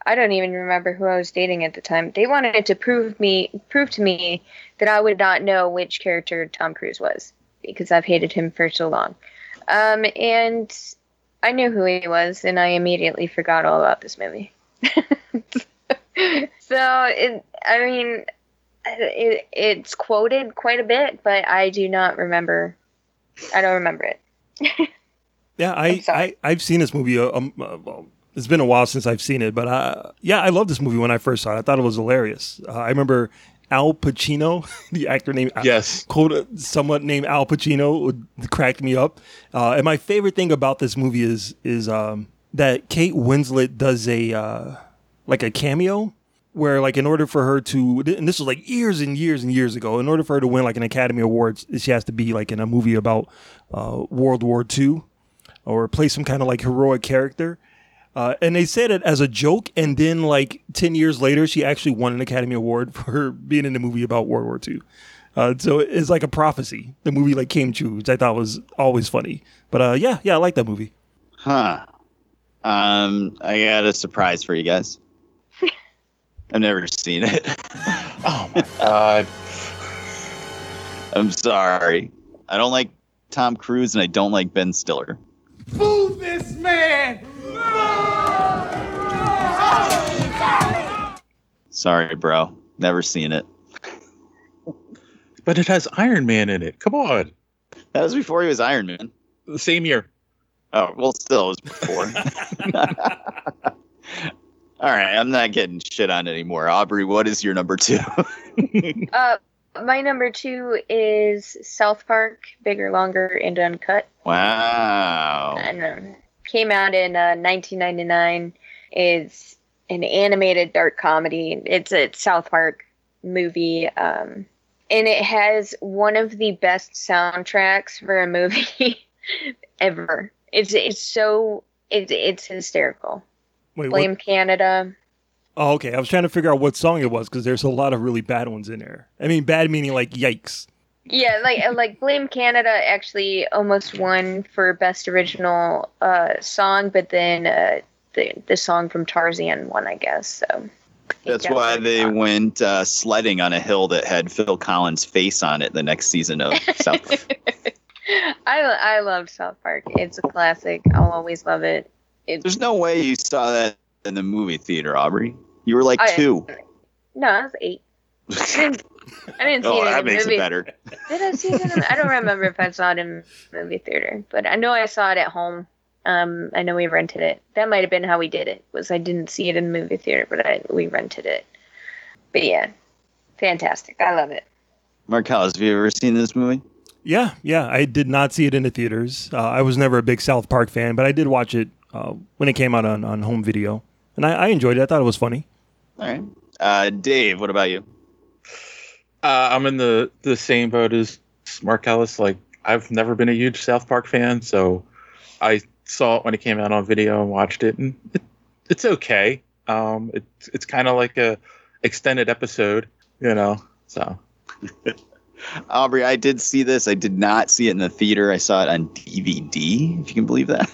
I don't even remember who I was dating at the time. They wanted to prove me prove to me that I would not know which character Tom Cruise was because I've hated him for so long. Um, and I knew who he was, and I immediately forgot all about this movie. so, it, I mean, it, it's quoted quite a bit, but I do not remember. I don't remember it. yeah, I, I I've seen this movie. Um, uh, well, it's been a while since I've seen it, but uh, yeah, I love this movie when I first saw it. I thought it was hilarious. Uh, I remember Al Pacino, the actor named yes, quote somewhat named Al Pacino, would crack me up. Uh, and my favorite thing about this movie is is um, that Kate Winslet does a uh, like a cameo where like in order for her to and this was like years and years and years ago in order for her to win like an academy award she has to be like in a movie about uh, world war ii or play some kind of like heroic character uh, and they said it as a joke and then like 10 years later she actually won an academy award for being in the movie about world war ii uh, so it's like a prophecy the movie like came true which i thought was always funny but uh, yeah yeah i like that movie huh um i got a surprise for you guys I've never seen it. oh my god. I'm sorry. I don't like Tom Cruise and I don't like Ben Stiller. Fool this man! Sorry, bro. Never seen it. But it has Iron Man in it. Come on. That was before he was Iron Man. The same year. Oh, well, still, it was before. All right, I'm not getting shit on anymore. Aubrey, what is your number two? uh, my number two is South Park, bigger, longer, and uncut. Wow. And um, came out in uh, 1999. It's an animated dark comedy. It's a South Park movie, um, and it has one of the best soundtracks for a movie ever. It's it's so it's it's hysterical. Wait, Blame what? Canada. Oh, okay. I was trying to figure out what song it was because there's a lot of really bad ones in there. I mean, bad meaning like yikes. Yeah, like uh, like Blame Canada actually almost won for best original uh, song, but then uh, the the song from Tarzan won, I guess. So That's why they went uh, sledding on a hill that had Phil Collins' face on it the next season of South Park. I I love South Park. It's a classic. I'll always love it. It's, There's no way you saw that in the movie theater, Aubrey. You were like I- two. no, I was eight. I didn't, I didn't see Oh, it in that the makes movie. it better. Did I see it? In the, I don't remember if I saw it in movie theater, but I know I saw it at home. Um, I know we rented it. That might have been how we did it. Was I didn't see it in the movie theater, but I, we rented it. But yeah, fantastic. I love it. Mark Marcellus, have you ever seen this movie? Yeah, yeah. I did not see it in the theaters. Uh, I was never a big South Park fan, but I did watch it uh, when it came out on, on home video, and I, I enjoyed it. I thought it was funny. All right. Uh, Dave, what about you? Uh, I'm in the the same boat as Marcellus. Like I've never been a huge South Park fan, so I saw it when it came out on video and watched it, and it, it's okay. Um, it's it's kind of like a extended episode, you know. So Aubrey, I did see this. I did not see it in the theater. I saw it on DVD, if you can believe that.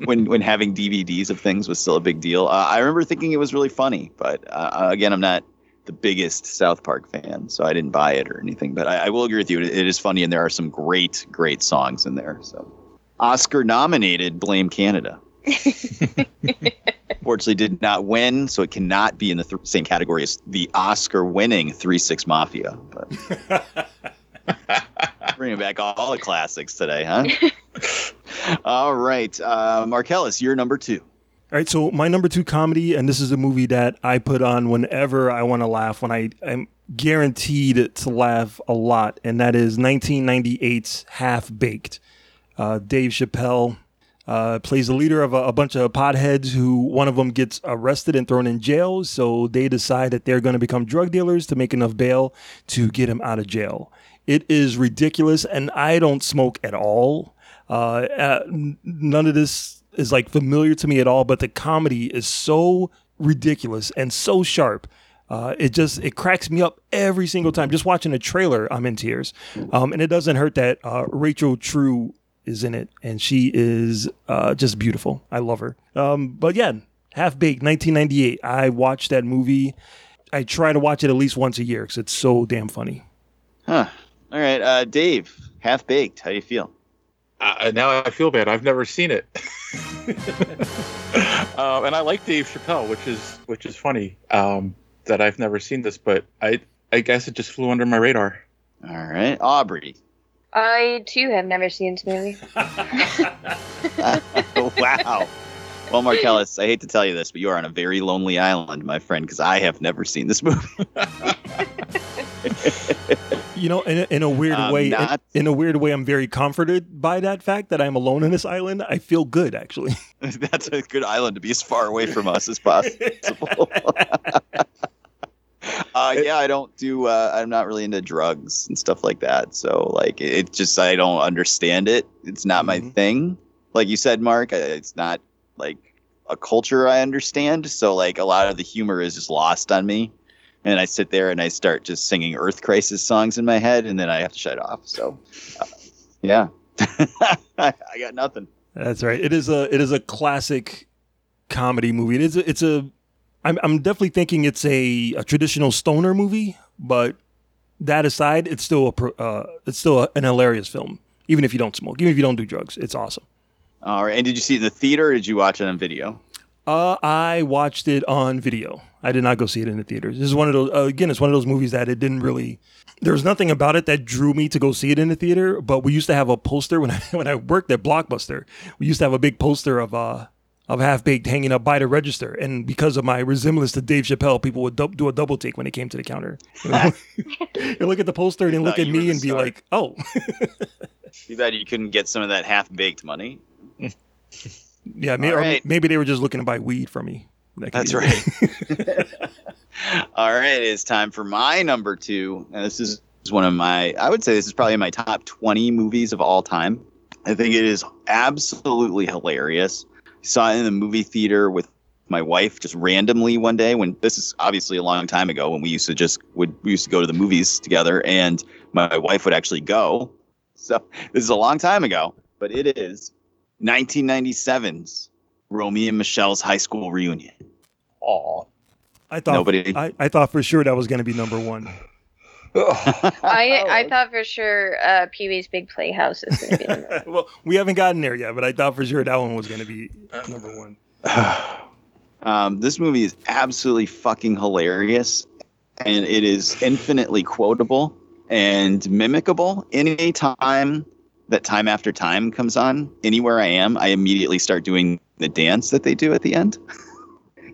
when when having DVDs of things was still a big deal. Uh, I remember thinking it was really funny, but uh, again, I'm not the biggest South Park fan, so I didn't buy it or anything. But I, I will agree with you; it, it is funny, and there are some great, great songs in there. So, Oscar nominated "Blame Canada." Fortunately, did not win, so it cannot be in the th- same category as the Oscar-winning Three Six Mafia. But bringing back all the classics today, huh? all right, uh, Marcellus, you're number two. All right, so my number two comedy, and this is a movie that I put on whenever I want to laugh, when I am guaranteed to laugh a lot, and that is 1998's Half Baked. Uh, Dave Chappelle uh, plays the leader of a, a bunch of potheads who one of them gets arrested and thrown in jail. So they decide that they're going to become drug dealers to make enough bail to get him out of jail. It is ridiculous, and I don't smoke at all. Uh, uh, none of this is like familiar to me at all, but the comedy is so ridiculous and so sharp. Uh, it just it cracks me up every single time. Just watching a trailer, I'm in tears, um, and it doesn't hurt that uh, Rachel True is in it, and she is uh, just beautiful. I love her. Um, but yeah, Half Baked, 1998. I watched that movie. I try to watch it at least once a year because it's so damn funny. Huh. All right, uh, Dave, Half Baked. How do you feel? Uh, now I feel bad. I've never seen it, um, and I like Dave Chappelle, which is which is funny um, that I've never seen this, but I I guess it just flew under my radar. All right, Aubrey. I too have never seen this movie. wow. Well, Marcellus, I hate to tell you this, but you are on a very lonely island, my friend, because I have never seen this movie. You know, in a, in a weird Um, way, in, in a weird way, I'm very comforted by that fact that I'm alone in this island. I feel good, actually. That's a good island to be as far away from us as possible. Uh, yeah, I don't do. Uh, I'm not really into drugs and stuff like that. So, like, it, it just I don't understand it. It's not my thing. Like you said, Mark, it's not like a culture I understand. So, like, a lot of the humor is just lost on me. And I sit there and I start just singing Earth Crisis songs in my head, and then I have to shut it off. So, uh, yeah, I got nothing. That's right. It is a it is a classic comedy movie. It is a, it's a I'm I'm definitely thinking it's a, a traditional stoner movie, but that aside, it's still a uh, it's still a, an hilarious film. Even if you don't smoke, even if you don't do drugs, it's awesome. All right. And did you see it in the theater or did you watch it on video? Uh, I watched it on video. I did not go see it in the theaters. This is one of those. Uh, again, it's one of those movies that it didn't really. There was nothing about it that drew me to go see it in the theater. But we used to have a poster when I when I worked at Blockbuster. We used to have a big poster of uh of Half Baked hanging up by the register, and because of my resemblance to Dave Chappelle, people would dou- do a double take when they came to the counter. You, know? You look at the poster and look at me and be star. like, "Oh, Too bad you couldn't get some of that half baked money. yeah." Maybe, All or right. maybe they were just looking to buy weed from me. That That's right. All right, it's time for my number two. And this is one of my, I would say this is probably my top 20 movies of all time. I think it is absolutely hilarious. Saw it in the movie theater with my wife just randomly one day when this is obviously a long time ago when we used to just would we used to go to the movies together and my wife would actually go. So this is a long time ago, but it is 1997's Romy and Michele's high school reunion. oh I thought Nobody- I, I thought for sure that was going to be number one. I I thought for sure uh, Pee Wee's Big Playhouse is going to be number one. well, we haven't gotten there yet, but I thought for sure that one was going to be number one. Um, this movie is absolutely fucking hilarious, and it is infinitely quotable and mimicable. Any time that time after time comes on, anywhere I am, I immediately start doing the dance that they do at the end.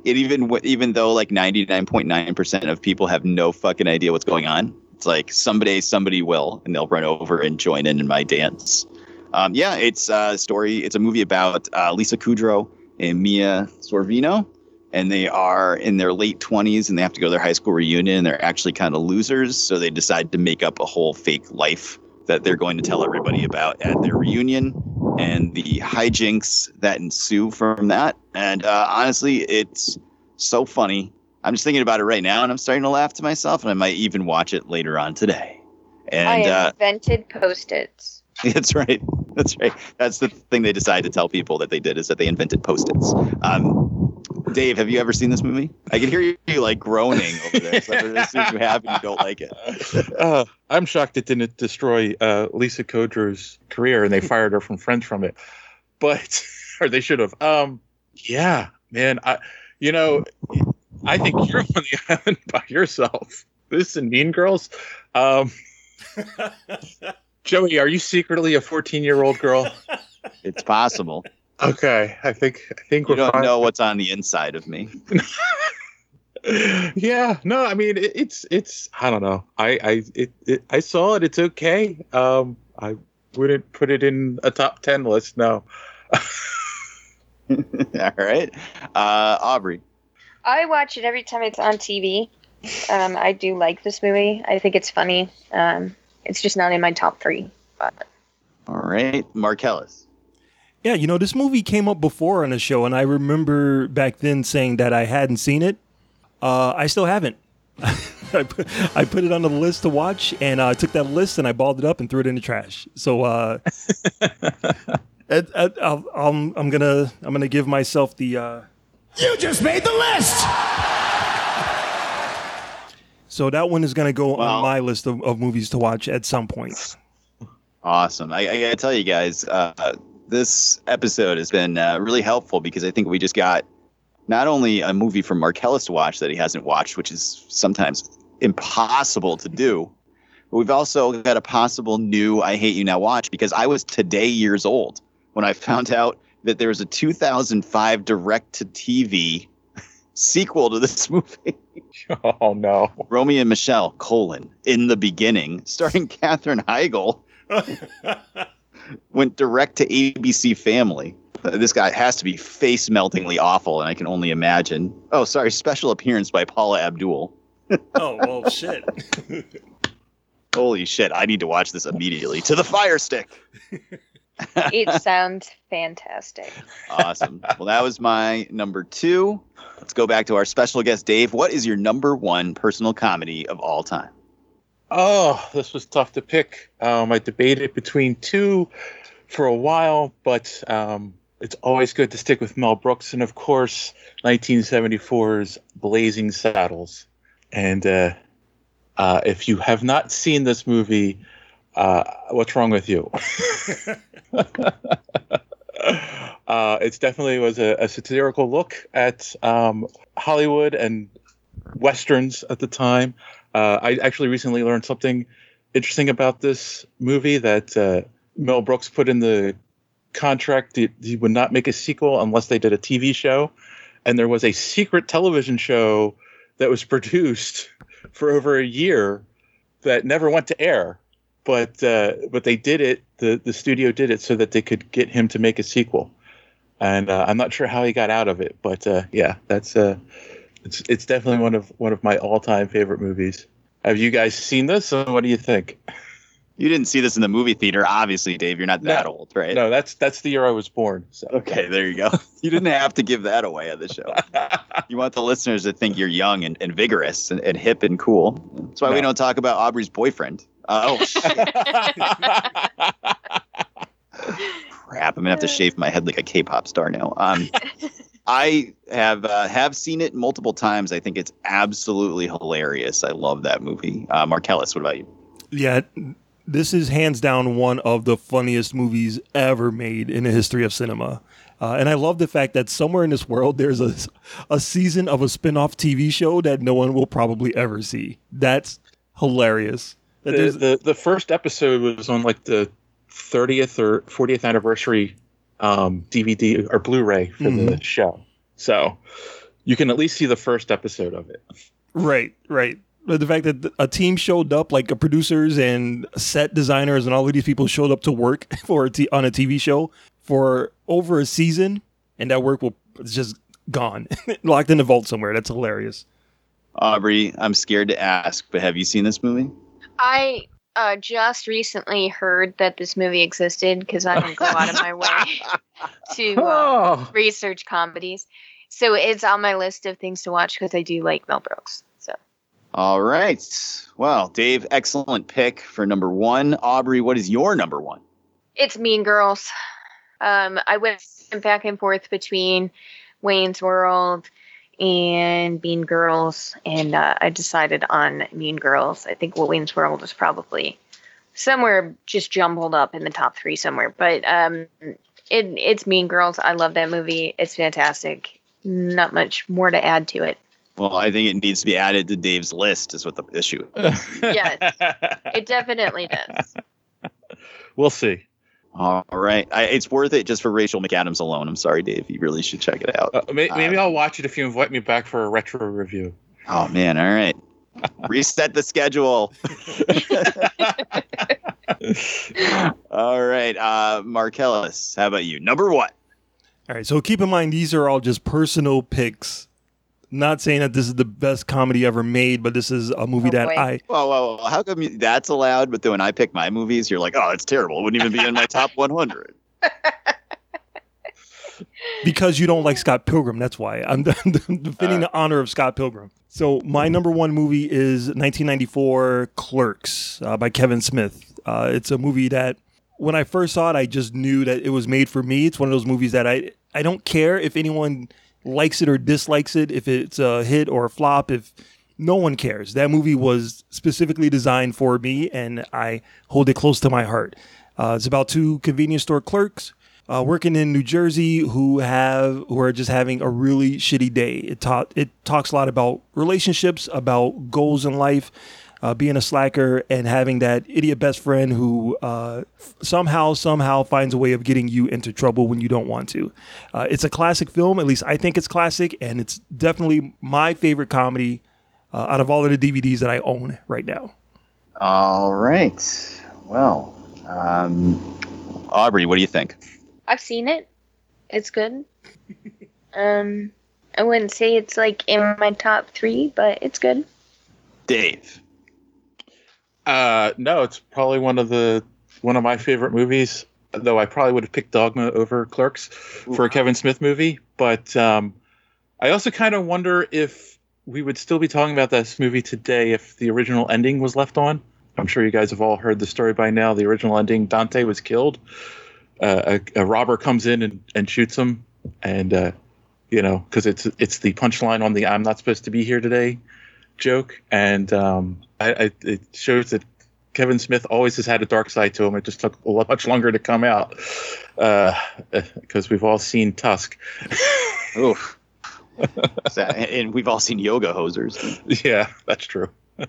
It even even though like ninety nine point nine percent of people have no fucking idea what's going on, it's like someday somebody will, and they'll run over and join in in my dance. Um, yeah, it's a story. It's a movie about uh, Lisa Kudrow and Mira Sorvino, and they are in their late 20s and they have to go to their high school reunion. And they're actually kind of losers, so they decide to make up a whole fake life that they're going to tell everybody about at their reunion and the hijinks that ensue from that. And uh, honestly, it's so funny. I'm just thinking about it right now, and I'm starting to laugh to myself, and I might even watch it later on today. And I uh, invented post-its. That's right. That's right. That's the thing they decided to tell people that they did is that they invented post-its. Um, Dave, have you ever seen this movie? I can hear you like groaning over there. So I assume you have and you don't like it. Uh, I'm shocked it didn't destroy uh, Lisa Kudrow's career and they fired her from Friends from it. But or they should have. Um, yeah, man. I, you know, I think you're on the island by yourself. This and Mean Girls. Um, Joey, are you secretly a 14 year old girl? It's possible. Okay, I think I think You we're don't fine. know what's on the inside of me. yeah, no, I mean it, it's it's I don't know. I I it, it I saw it. It's okay. Um, I wouldn't put it in a top ten list. No. All right, uh, Aubrey. I watch it every time it's on TV. Um, I do like this movie. I think it's funny. Um, it's just not in my top three. But All right, Marcellus. Yeah, you know, this movie came up before on the show, and I remember back then saying that I hadn't seen it. Uh, I still haven't. I, put, I put it on the list to watch, and uh, I took that list and I balled it up and threw it in the trash. So uh, it, it, I'll, I'm, I'm gonna I'm gonna give myself the. You just made the list! so that one is gonna go on my list of, of movies to watch at some point. Awesome. I, I gotta tell you guys, uh, this episode has been uh, really helpful because I think we just got not only a movie from Marcellus to watch that he hasn't watched, which is sometimes impossible to do, but we've also got a possible new I Hate You Now watch because I was today years old when I found out that there was a 2005 direct to TV sequel to this movie. Oh no. Romy and Michele, colon, in the beginning, starring Katherine Heigl, went direct to ABC Family. Uh, This guy has to be face meltingly awful, and I can only imagine. Oh, sorry, special appearance by Paula Abdul. oh well, shit. Holy shit, I need to watch this immediately. To the fire stick. It sounds fantastic. Awesome. well, that was my number two. Let's go back to our special guest, Dave. What is your number one personal comedy of all time? Oh, this was tough to pick. Um, I debated between two for a while, but um, it's always good to stick with Mel Brooks, and of course, 1974's Blazing Saddles. And uh, uh, if you have not seen this movie, uh, what's wrong with you? uh, it's definitely was a, a satirical look at um, Hollywood and westerns at the time. Uh, I actually recently learned something interesting about this movie that uh, Mel Brooks put in the contract that he would not make a sequel unless they did a TV show, and there was a secret television show that was produced for over a year that never went to air. But uh, but they did it. The the studio did it so that they could get him to make a sequel, and uh, I'm not sure how he got out of it. But uh, yeah, that's uh, it's it's definitely one of one of my all time favorite movies. Have you guys seen this? And what do you think? You didn't see this in the movie theater, obviously, Dave. You're not that No. old, right? No, that's that's the year I was born. So Okay, there you go. You didn't have to give that away on the show. you want the listeners to think you're young and, and vigorous and, and hip and cool. That's why we don't talk about Aubrey's boyfriend. Uh, oh, shit. crap. I'm going to have to shave my head like a K pop star now. Um, I have uh, have seen it multiple times. I think it's absolutely hilarious. I love that movie. Uh, Marcellus, what about you? Yeah, this is hands down one of the funniest movies ever made in the history of cinema. Uh, and I love the fact that somewhere in this world there's a, a season of a spin off TV show that no one will probably ever see. That's hilarious. That the, the the first episode was on like the 30th or 40th anniversary um, DVD or Blu-ray for the Mhm. show. So you can at least see the first episode of it. Right, right. But the fact that a team showed up, like producers and set designers and all of these people showed up to work for a t- on a TV show for over a season, and that work will it's just gone, locked in a vault somewhere. That's hilarious. Aubrey, I'm scared to ask, but have you seen this movie? I uh, just recently heard that this movie existed because I don't go out of my way to uh, research comedies. So it's on my list of things to watch because I do like Mel Brooks. So All right. Well, Dave, excellent pick for number one. Aubrey, what is your number one? it's Mean Girls. Um, I went back and forth between Wayne's World, and Mean Girls, and uh, I decided on Mean Girls. I think Wayne's World is probably somewhere just jumbled up in the top three somewhere, but um, it it's Mean Girls. I love that movie. It's fantastic. Not much more to add to it. Well, I think it needs to be added to Dave's list. Is what the issue. is. Yes, it definitely does. We'll see. All right, I, it's worth it just for Rachel McAdams alone. I'm sorry, Dave. You really should check it out. Uh, may, maybe I'll watch it if you invite me back for a retro review. Oh man! All right, reset the schedule. all right, uh, Marcellus. How about you? Number one. All right, so keep in mind these are all just personal picks. Not saying that this is the best comedy ever made, but this is a movie that I Whoa, whoa, whoa! How come you, that's allowed, but then when I pick my movies, you're like, "Oh, it's terrible. It wouldn't even be in my top 100." because you don't like Scott Pilgrim. That's why I'm defending the honor of Scott Pilgrim. So my number one movie is 1994 Clerks uh, by Kevin Smith. Uh, it's a movie that when I first saw it, I just knew that it was made for me. It's one of those movies that I I don't care if anyone likes it or dislikes it, if it's a hit or a flop, if no one cares. That movie was specifically designed for me, and I hold it close to my heart. Uh, it's about two convenience store clerks uh, working in New Jersey who have who are just having a really shitty day. It taught it talks a lot about relationships, about goals in life, uh, being a slacker, and having that idiot best friend who uh, somehow somehow finds a way of getting you into trouble when you don't want to. Uh, it's a classic film, at least I think it's classic, and it's definitely my favorite comedy uh, out of all of the DVDs that I own right now. All right. Well, um, Aubrey, what do you think? I've seen it. It's good. um, I wouldn't say it's like in my top three, but it's good. Dave. Uh, no, it's probably one of the one of my favorite movies. Though I probably would have picked Dogma over Clerks for a Kevin Smith movie, but um, I also kind of wonder if we would still be talking about this movie today if the original ending was left on. I'm sure you guys have all heard the story by now. The original ending, Dante was killed. Uh, a, a robber comes in and, and shoots him, and uh, you know because it's it's the punchline on the "I'm not supposed to be here today" joke, and um, I, I, it shows that Kevin Smith always has had a dark side to him. It just took a lot much longer to come out because we've all seen Tusk. Oof. And we've all seen yoga hosers. yeah, that's true.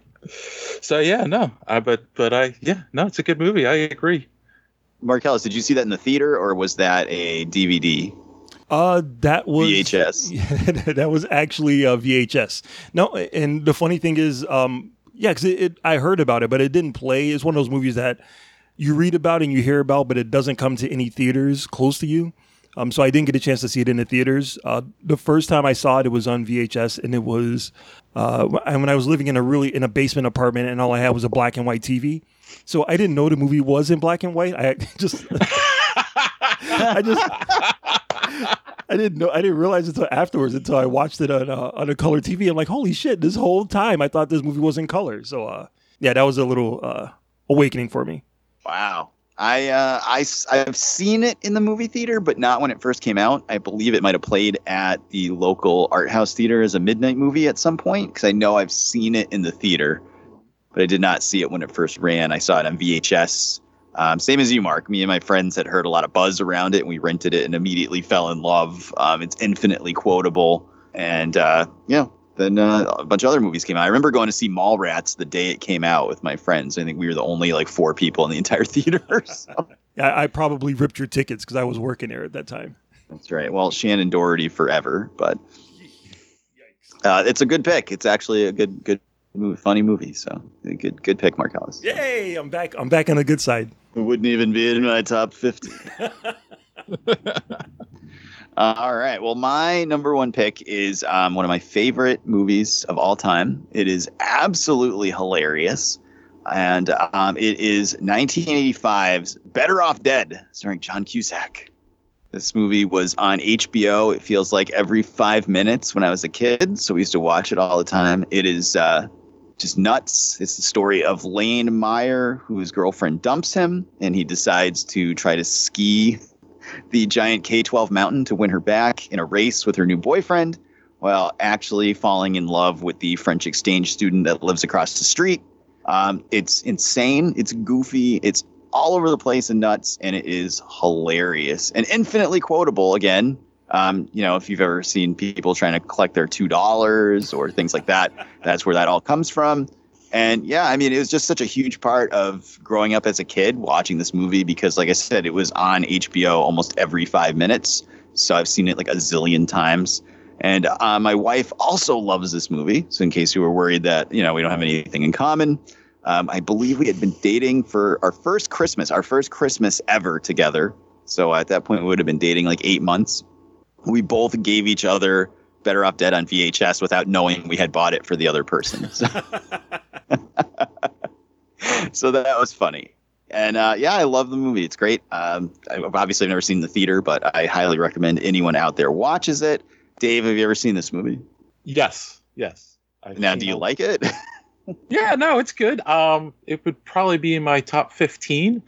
so yeah, no, I but but I yeah, no, it's a good movie. I agree. Marcellus, did you see that in the theater or was that a DVD? Uh, that was VHS. that was actually uh, VHS. No, and the funny thing is, um, yeah, because it, it, I heard about it, but it didn't play. It's one of those movies that you read about and you hear about, but it doesn't come to any theaters close to you. Um, so I didn't get a chance to see it in the theaters. Uh, the first time I saw it, it was on VHS, and it was uh, when I was living in a really in a basement apartment, and all I had was a black and white TV. So I didn't know the movie was in black and white. I just, I just, I didn't know. I didn't realize until afterwards, until I watched it on uh, on a color TV. I'm like, holy shit! This whole time I thought this movie was in color. So uh, yeah, that was a little uh, awakening for me. Wow. I uh, I have seen it in the movie theater, but not when it first came out. I believe it might have played at the local art house theater as a midnight movie at some point because I know I've seen it in the theater, but I did not see it when it first ran. I saw it on VHS. Um, same as you, Mark. Me and my friends had heard a lot of buzz around it, and we rented it and immediately fell in love. Um, it's infinitely quotable, and uh, yeah. Then uh, a bunch of other movies came out. I remember going to see Mallrats the day it came out with my friends. I think we were the only like four people in the entire theater. so. I, I probably ripped your tickets because I was working there at that time. That's right. Well, Shannen Doherty forever, but uh, it's a good pick. It's actually a good, good, movie, funny movie. So good, good pick, Marcellus. Yay! I'm back. I'm back on the good side. It wouldn't even be in my top fifty. Uh, all right. Well, my number one pick is um, one of my favorite movies of all time. It is absolutely hilarious. And um, it is 1985's Better Off Dead, starring John Cusack. This movie was on HBO. It feels like every five minutes when I was a kid. So we used to watch it all the time. It is uh, just nuts. It's the story of Lane Meyer, whose girlfriend dumps him, and he decides to try to ski the giant K 12 mountain to win her back in a race with her new boyfriend. while actually falling in love with the French exchange student that lives across the street. Um, it's insane. It's goofy. It's all over the place and nuts, and it is hilarious and infinitely quotable. Again, um, you know, if you've ever seen people trying to collect their two dollars or things like that, that's where that all comes from. And yeah, I mean, it was just such a huge part of growing up as a kid watching this movie because, like I said, it was on HBO almost every five minutes. So I've seen it like a zillion times. And uh, my wife also loves this movie. So in case you were worried that you know we don't have anything in common, um, I believe we had been dating for our first Christmas, our first Christmas ever together. So at that point, we would have been dating like eight months. We both gave each other Better Off Dead on VHS without knowing we had bought it for the other person. So, so that was funny. And uh, yeah, I love the movie. It's great. Um, I've obviously never seen the theater, but I highly recommend anyone out there watches it. Dave, have you ever seen this movie? Yes, yes. I've now, do you all- like it? Yeah, no, it's good. Um, it would probably be in my top fifteen.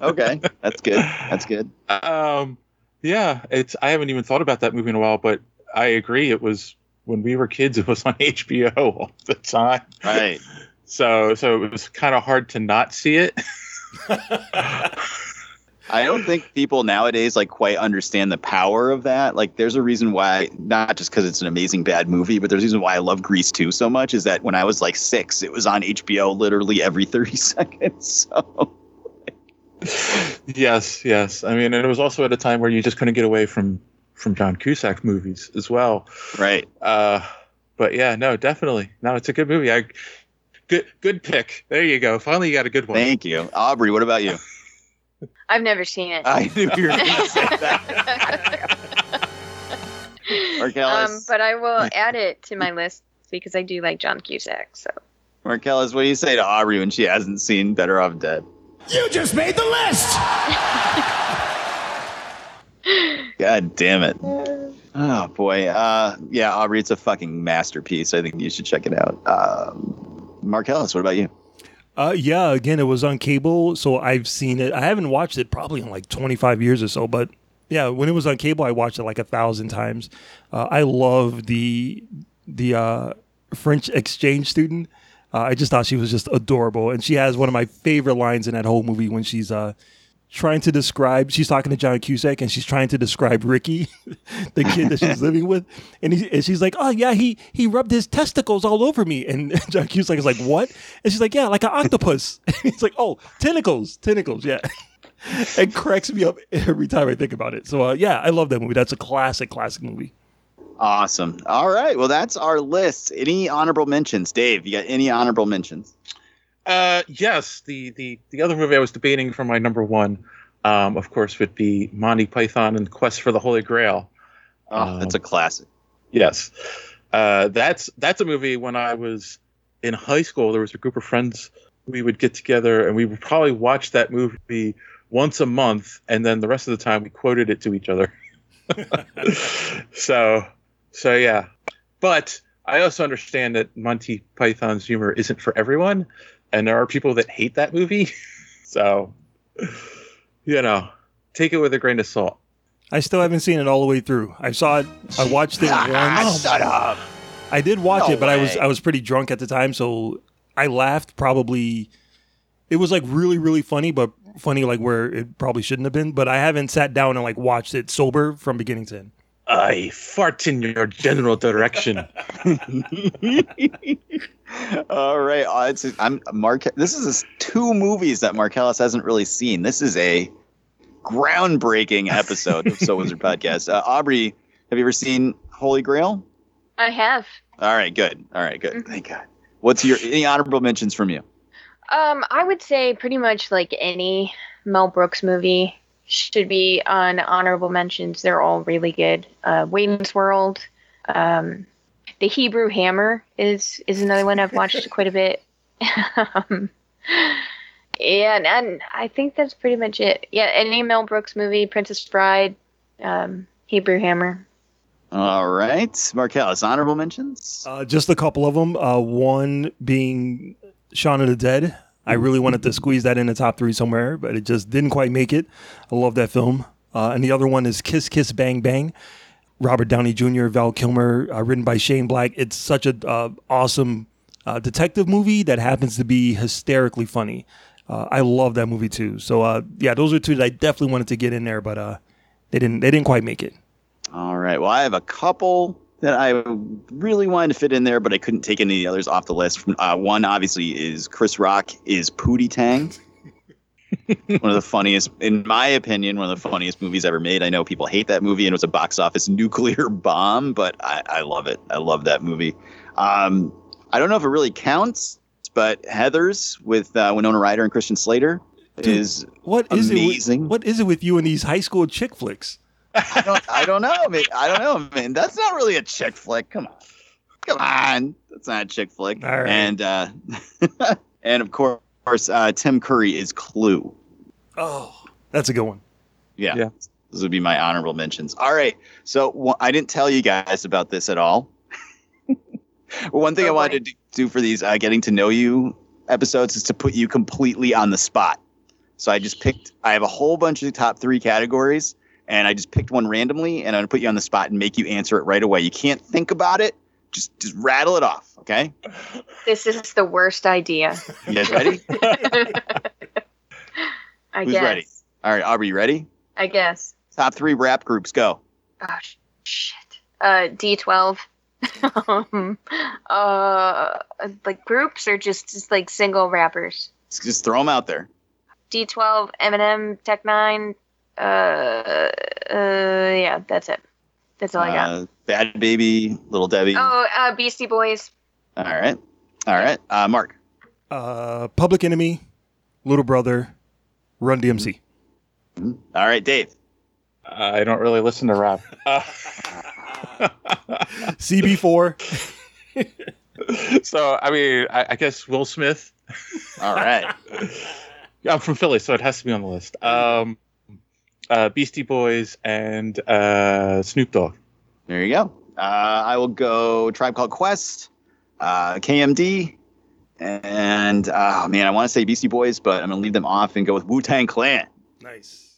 okay, that's good. That's good. Um, yeah, it's. I haven't even thought about that movie in a while, but I agree. It was when we were kids. It was on HBO all the time. Right. So, so it was kind of hard to not see it. I don't think people nowadays like quite understand the power of that. Like, there's a reason why, not just because it's an amazing bad movie, but there's a reason why I love Grease 2 so much. Is that when I was like six, it was on HBO literally every 30 seconds. So yes, yes. I mean, and it was also at a time where you just couldn't get away from from John Cusack movies as well. Right. Uh, but yeah, no, definitely. No, it's a good movie. I good good pick. There you go. Finally, you got a good one. thank you, Aubrey. What about you? I've never seen it. I knew you were going to say that. Marcellus, um, but I will add it to my list because I do like John Cusack. So Marcellus, what do you say to Aubrey when she hasn't seen Better Off Dead? You just made the list! God damn it. Oh boy. Uh, yeah, Aubrey, it's a fucking masterpiece. I think you should check it out. Um, Ellis, what about you? Uh, yeah, again, it was on cable, so I've seen it. I haven't watched it probably in like 25 years or so, but yeah, when it was on cable, I watched it like a thousand times. Uh, I love the the uh, French exchange student. Uh, I just thought she was just adorable, and she has one of my favorite lines in that whole movie when she's uh, trying to describe. She's talking to John Cusack, and she's trying to describe Ricky, the kid that she's living with, and, he, and she's like, "Oh yeah, he he rubbed his testicles all over me," and John Cusack is like, "What?" And she's like, "Yeah, like an octopus." and he's like, "Oh, tentacles, tentacles, yeah." it cracks me up every time I think about it. So uh, yeah, I love that movie. That's a classic, classic movie. Awesome. All right. Well, that's our list. Any honorable mentions? Dave, you got any honorable mentions? Uh, yes, the the the other movie I was debating for my number one, um, of course, would be Monty Python and the Quest for the Holy Grail. Oh, that's a classic. Yes, uh, that's that's a movie. When I was in high school, there was a group of friends. We would get together and we would probably watch that movie once a month, and then the rest of the time we quoted it to each other. so, so yeah, but I also understand that Monty Python's humor isn't for everyone, and there are people that hate that movie. so, you know, take it with a grain of salt. I still haven't seen it all the way through. I saw it. I watched it ah, once. Shut up. I did watch No it, but I was. I was pretty drunk at the time, so I laughed. Probably, it was like really really funny, but funny like where it probably shouldn't have been. But I haven't sat down and like watched it sober from beginning to end. I fart in your general direction. All right. Uh, it's, I'm Mark. This is two movies that Marcellus hasn't really seen. This is a groundbreaking episode of So Wizard Podcast. Uh, Aubrey, have you ever seen Holy Grail? I have. All right. Good. All right. Good. Thank God. What's your any honorable mentions from you? Um, I would say pretty much like any Mel Brooks movie should be on honorable mentions. They're all really good. Uh, Wayne's World, um, The Hebrew Hammer is is another one I've watched quite a bit. um, and and I think that's pretty much it. Yeah, any Mel Brooks movie, Princess Bride, um, Hebrew Hammer. All right. Marcellus, honorable mentions? Uh, just a couple of them. Uh, one being Shaun of the Dead. I really wanted to squeeze that in the top three somewhere, but it just didn't quite make it. I love that film. Uh, and the other one is Kiss Kiss Bang Bang. Robert Downey Jr., Val Kilmer, uh, written by Shane Black. It's such an uh, awesome uh, detective movie that happens to be hysterically funny. Uh, I love that movie too. So uh, yeah, those are two that I definitely wanted to get in there, but they didn't. They didn't quite make it. All right. Well, I have a couple that I really wanted to fit in there, but I couldn't take any of the others off the list. Uh, one obviously is Chris Rock is Pootie Tang. one of the funniest, in my opinion, one of the funniest movies ever made. I know people hate that movie and it was a box office nuclear bomb, but I, I love it. I love that movie. Um, I don't know if it really counts, but Heather's with uh, Winona Ryder and Christian Slater Dude, is What is amazing. it? With, what is it with you and these high school chick flicks? I don't, I don't know. Man. I don't know, man. That's not really a chick flick. Come on, come on. That's not a chick flick. All right. And uh, and of course, uh, Tim Curry is Clue. Oh, that's a good one. Yeah. yeah. Those would be my honorable mentions. All right. So wh- I didn't tell you guys about this at all. One thing I wanted to do for these uh, getting to know you episodes is to put you completely on the spot. So I just picked. I have a whole bunch of top three categories, and I just picked one randomly, and I'm gonna put you on the spot and make you answer it right away. You can't think about it. Just just rattle it off. Okay. This is the worst idea. You guys ready? I Who's guess. ready? All right, Aubrey, you ready? I guess. Top three rap groups. Go. Oh, shit. Uh, D12. um, uh, like groups or just, just like single rappers? Just, just throw them out there. D12, Eminem, Tech Nine. Uh, uh, yeah, that's it. That's all I got. Uh, Bhad Bhabie, Little Debbie. Oh, uh, Beastie Boys. All right. All right. Uh, Mark. Uh, Public Enemy, Little Brother, Run DMC. All right, Dave. I don't really listen to rap. Uh, CB4. so I mean, I, I guess Will Smith. All right. I'm from Philly, so it has to be on the list. Um, uh, Beastie Boys and uh, Snoop Dogg. There you go. Uh, I will go Tribe Called Quest, uh, KMD, and oh man, I want to say Beastie Boys, but I'm gonna leave them off and go with Wu Tang Clan. Nice.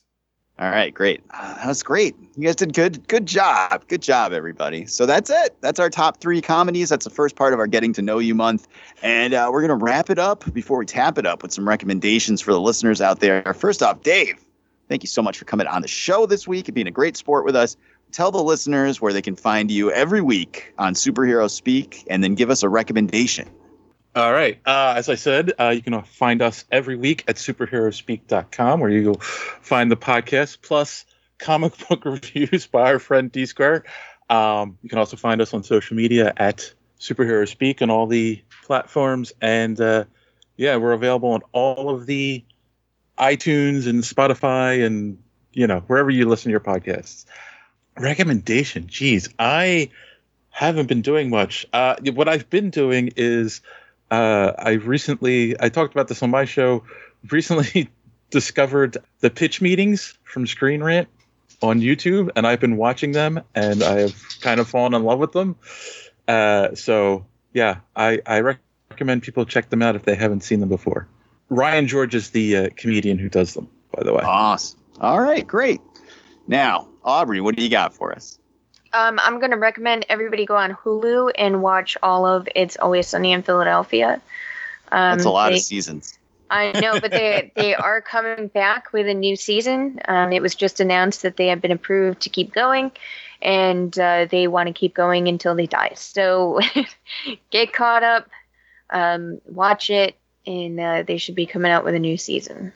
All right, great. Uh, that was great. You guys did good. Good job. Good job, everybody. So that's it. That's our top three comedies. That's the first part of our Getting to Know You month. And uh, we're going to wrap it up before we tap it up with some recommendations for the listeners out there. First off, Dave, thank you so much for coming on the show this week and being a great sport with us. Tell the listeners where they can find you every week on Superhero Speak and then give us a recommendation. All right. Uh, as I said, uh, you can find us every week at superheroespeak.com, where you will find the podcast plus comic book reviews by our friend D Square. Um, you can also find us on social media at Superhero Speak on all the platforms. And uh, yeah, we're available on all of the iTunes and Spotify and, you know, wherever you listen to your podcasts. Recommendation. Geez, I haven't been doing much. Uh, what I've been doing is uh, I recently I talked about this on my show. Recently discovered the pitch meetings from Screen Rant on YouTube, and I've been watching them, and I have kind of fallen in love with them. Uh, so yeah, I I recommend people check them out if they haven't seen them before. Ryan George is the uh, comedian who does them, by the way. Awesome. All right, great. Now, Aubrey, what do you got for us? Um, I'm going to recommend everybody go on Hulu and watch all of It's Always Sunny in Philadelphia. Um, That's a lot they- of seasons. I know, but they they are coming back with a new season. Um, it was just announced that they have been approved to keep going, and uh, they want to keep going until they die. So get caught up, um, watch it, and uh, they should be coming out with a new season.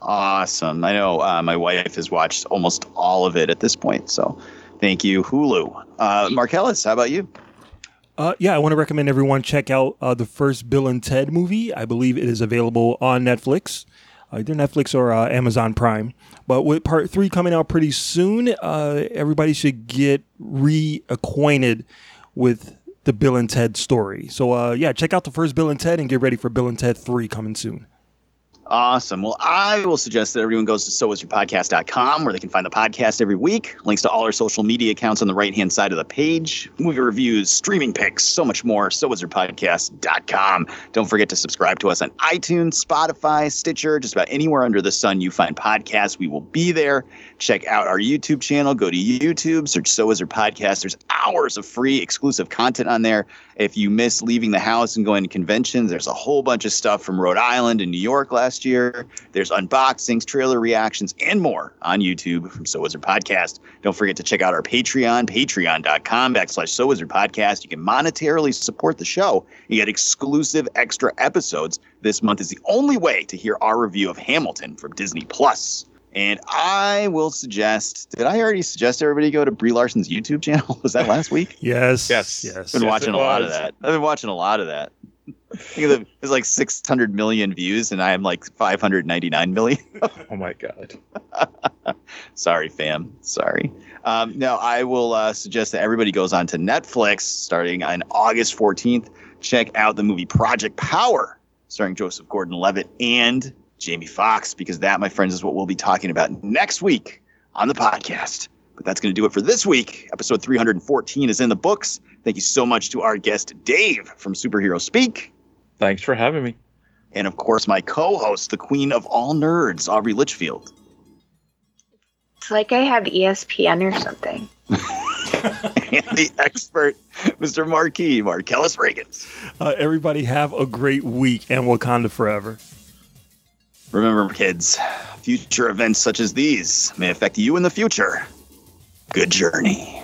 Awesome. I know uh, my wife has watched almost all of it at this point. So thank you, Hulu. Uh, Marcellus, how about you? Uh, yeah, I want to recommend everyone check out uh, the first Bill and Ted movie. I believe it is available on Netflix, uh, either Netflix or uh, Amazon Prime. But with part three coming out pretty soon, uh, everybody should get reacquainted with the Bill and Ted story. So uh, yeah, check out the first Bill and Ted and get ready for Bill and Ted three coming soon. Awesome. Well, I will suggest that everyone goes to soisyourpodcast.com where they can find the podcast every week. Links to all our social media accounts on the right hand side of the page. Movie reviews, streaming picks, so much more. Soisyourpodcast.com. Don't forget to subscribe to us on iTunes, Spotify, Stitcher, just about anywhere under the sun you find podcasts. We will be there. Check out our YouTube channel. Go to YouTube, search So Is Your Podcast. There's hours of free exclusive content on there. If you miss leaving the house and going to conventions, there's a whole bunch of stuff from Rhode Island and New York last year. There's unboxings, trailer reactions, and more on YouTube from So Is Your Podcast. Don't forget to check out our Patreon, patreon.com backslash So Is Your Podcast. You can monetarily support the show. You get exclusive extra episodes. This month is the only way to hear our review of Hamilton from Disney Plus. And I will suggest. Did I already suggest everybody go to Brie Larson's YouTube channel? Was that last week? Yes. Yes. Yes. I've been Yes, watching a lot of that. I've been watching a lot of that. I think the- There's like 600 million views, and I am like 599 million. Oh my god. Sorry, fam. Sorry. Um, no, I will uh, suggest that everybody goes on to Netflix starting on August 14th. Check out the movie Project Power, starring Joseph Gordon Levitt and Jamie Foxx, because that, my friends, is what we'll be talking about next week on the podcast. But that's going to do it for this week. Episode 314 is in the books. Thank you so much to our guest, Dave from Superhero Speak. Thanks for having me. And of course, my co host, the queen of all nerds, Aubrey Litchfield. It's like I have ESPN or something. and the expert, Mr. Marquis, Marcellus Reagans. Uh, everybody have a great week and Wakanda forever. Remember, kids, future events such as these may affect you in the future. Good journey.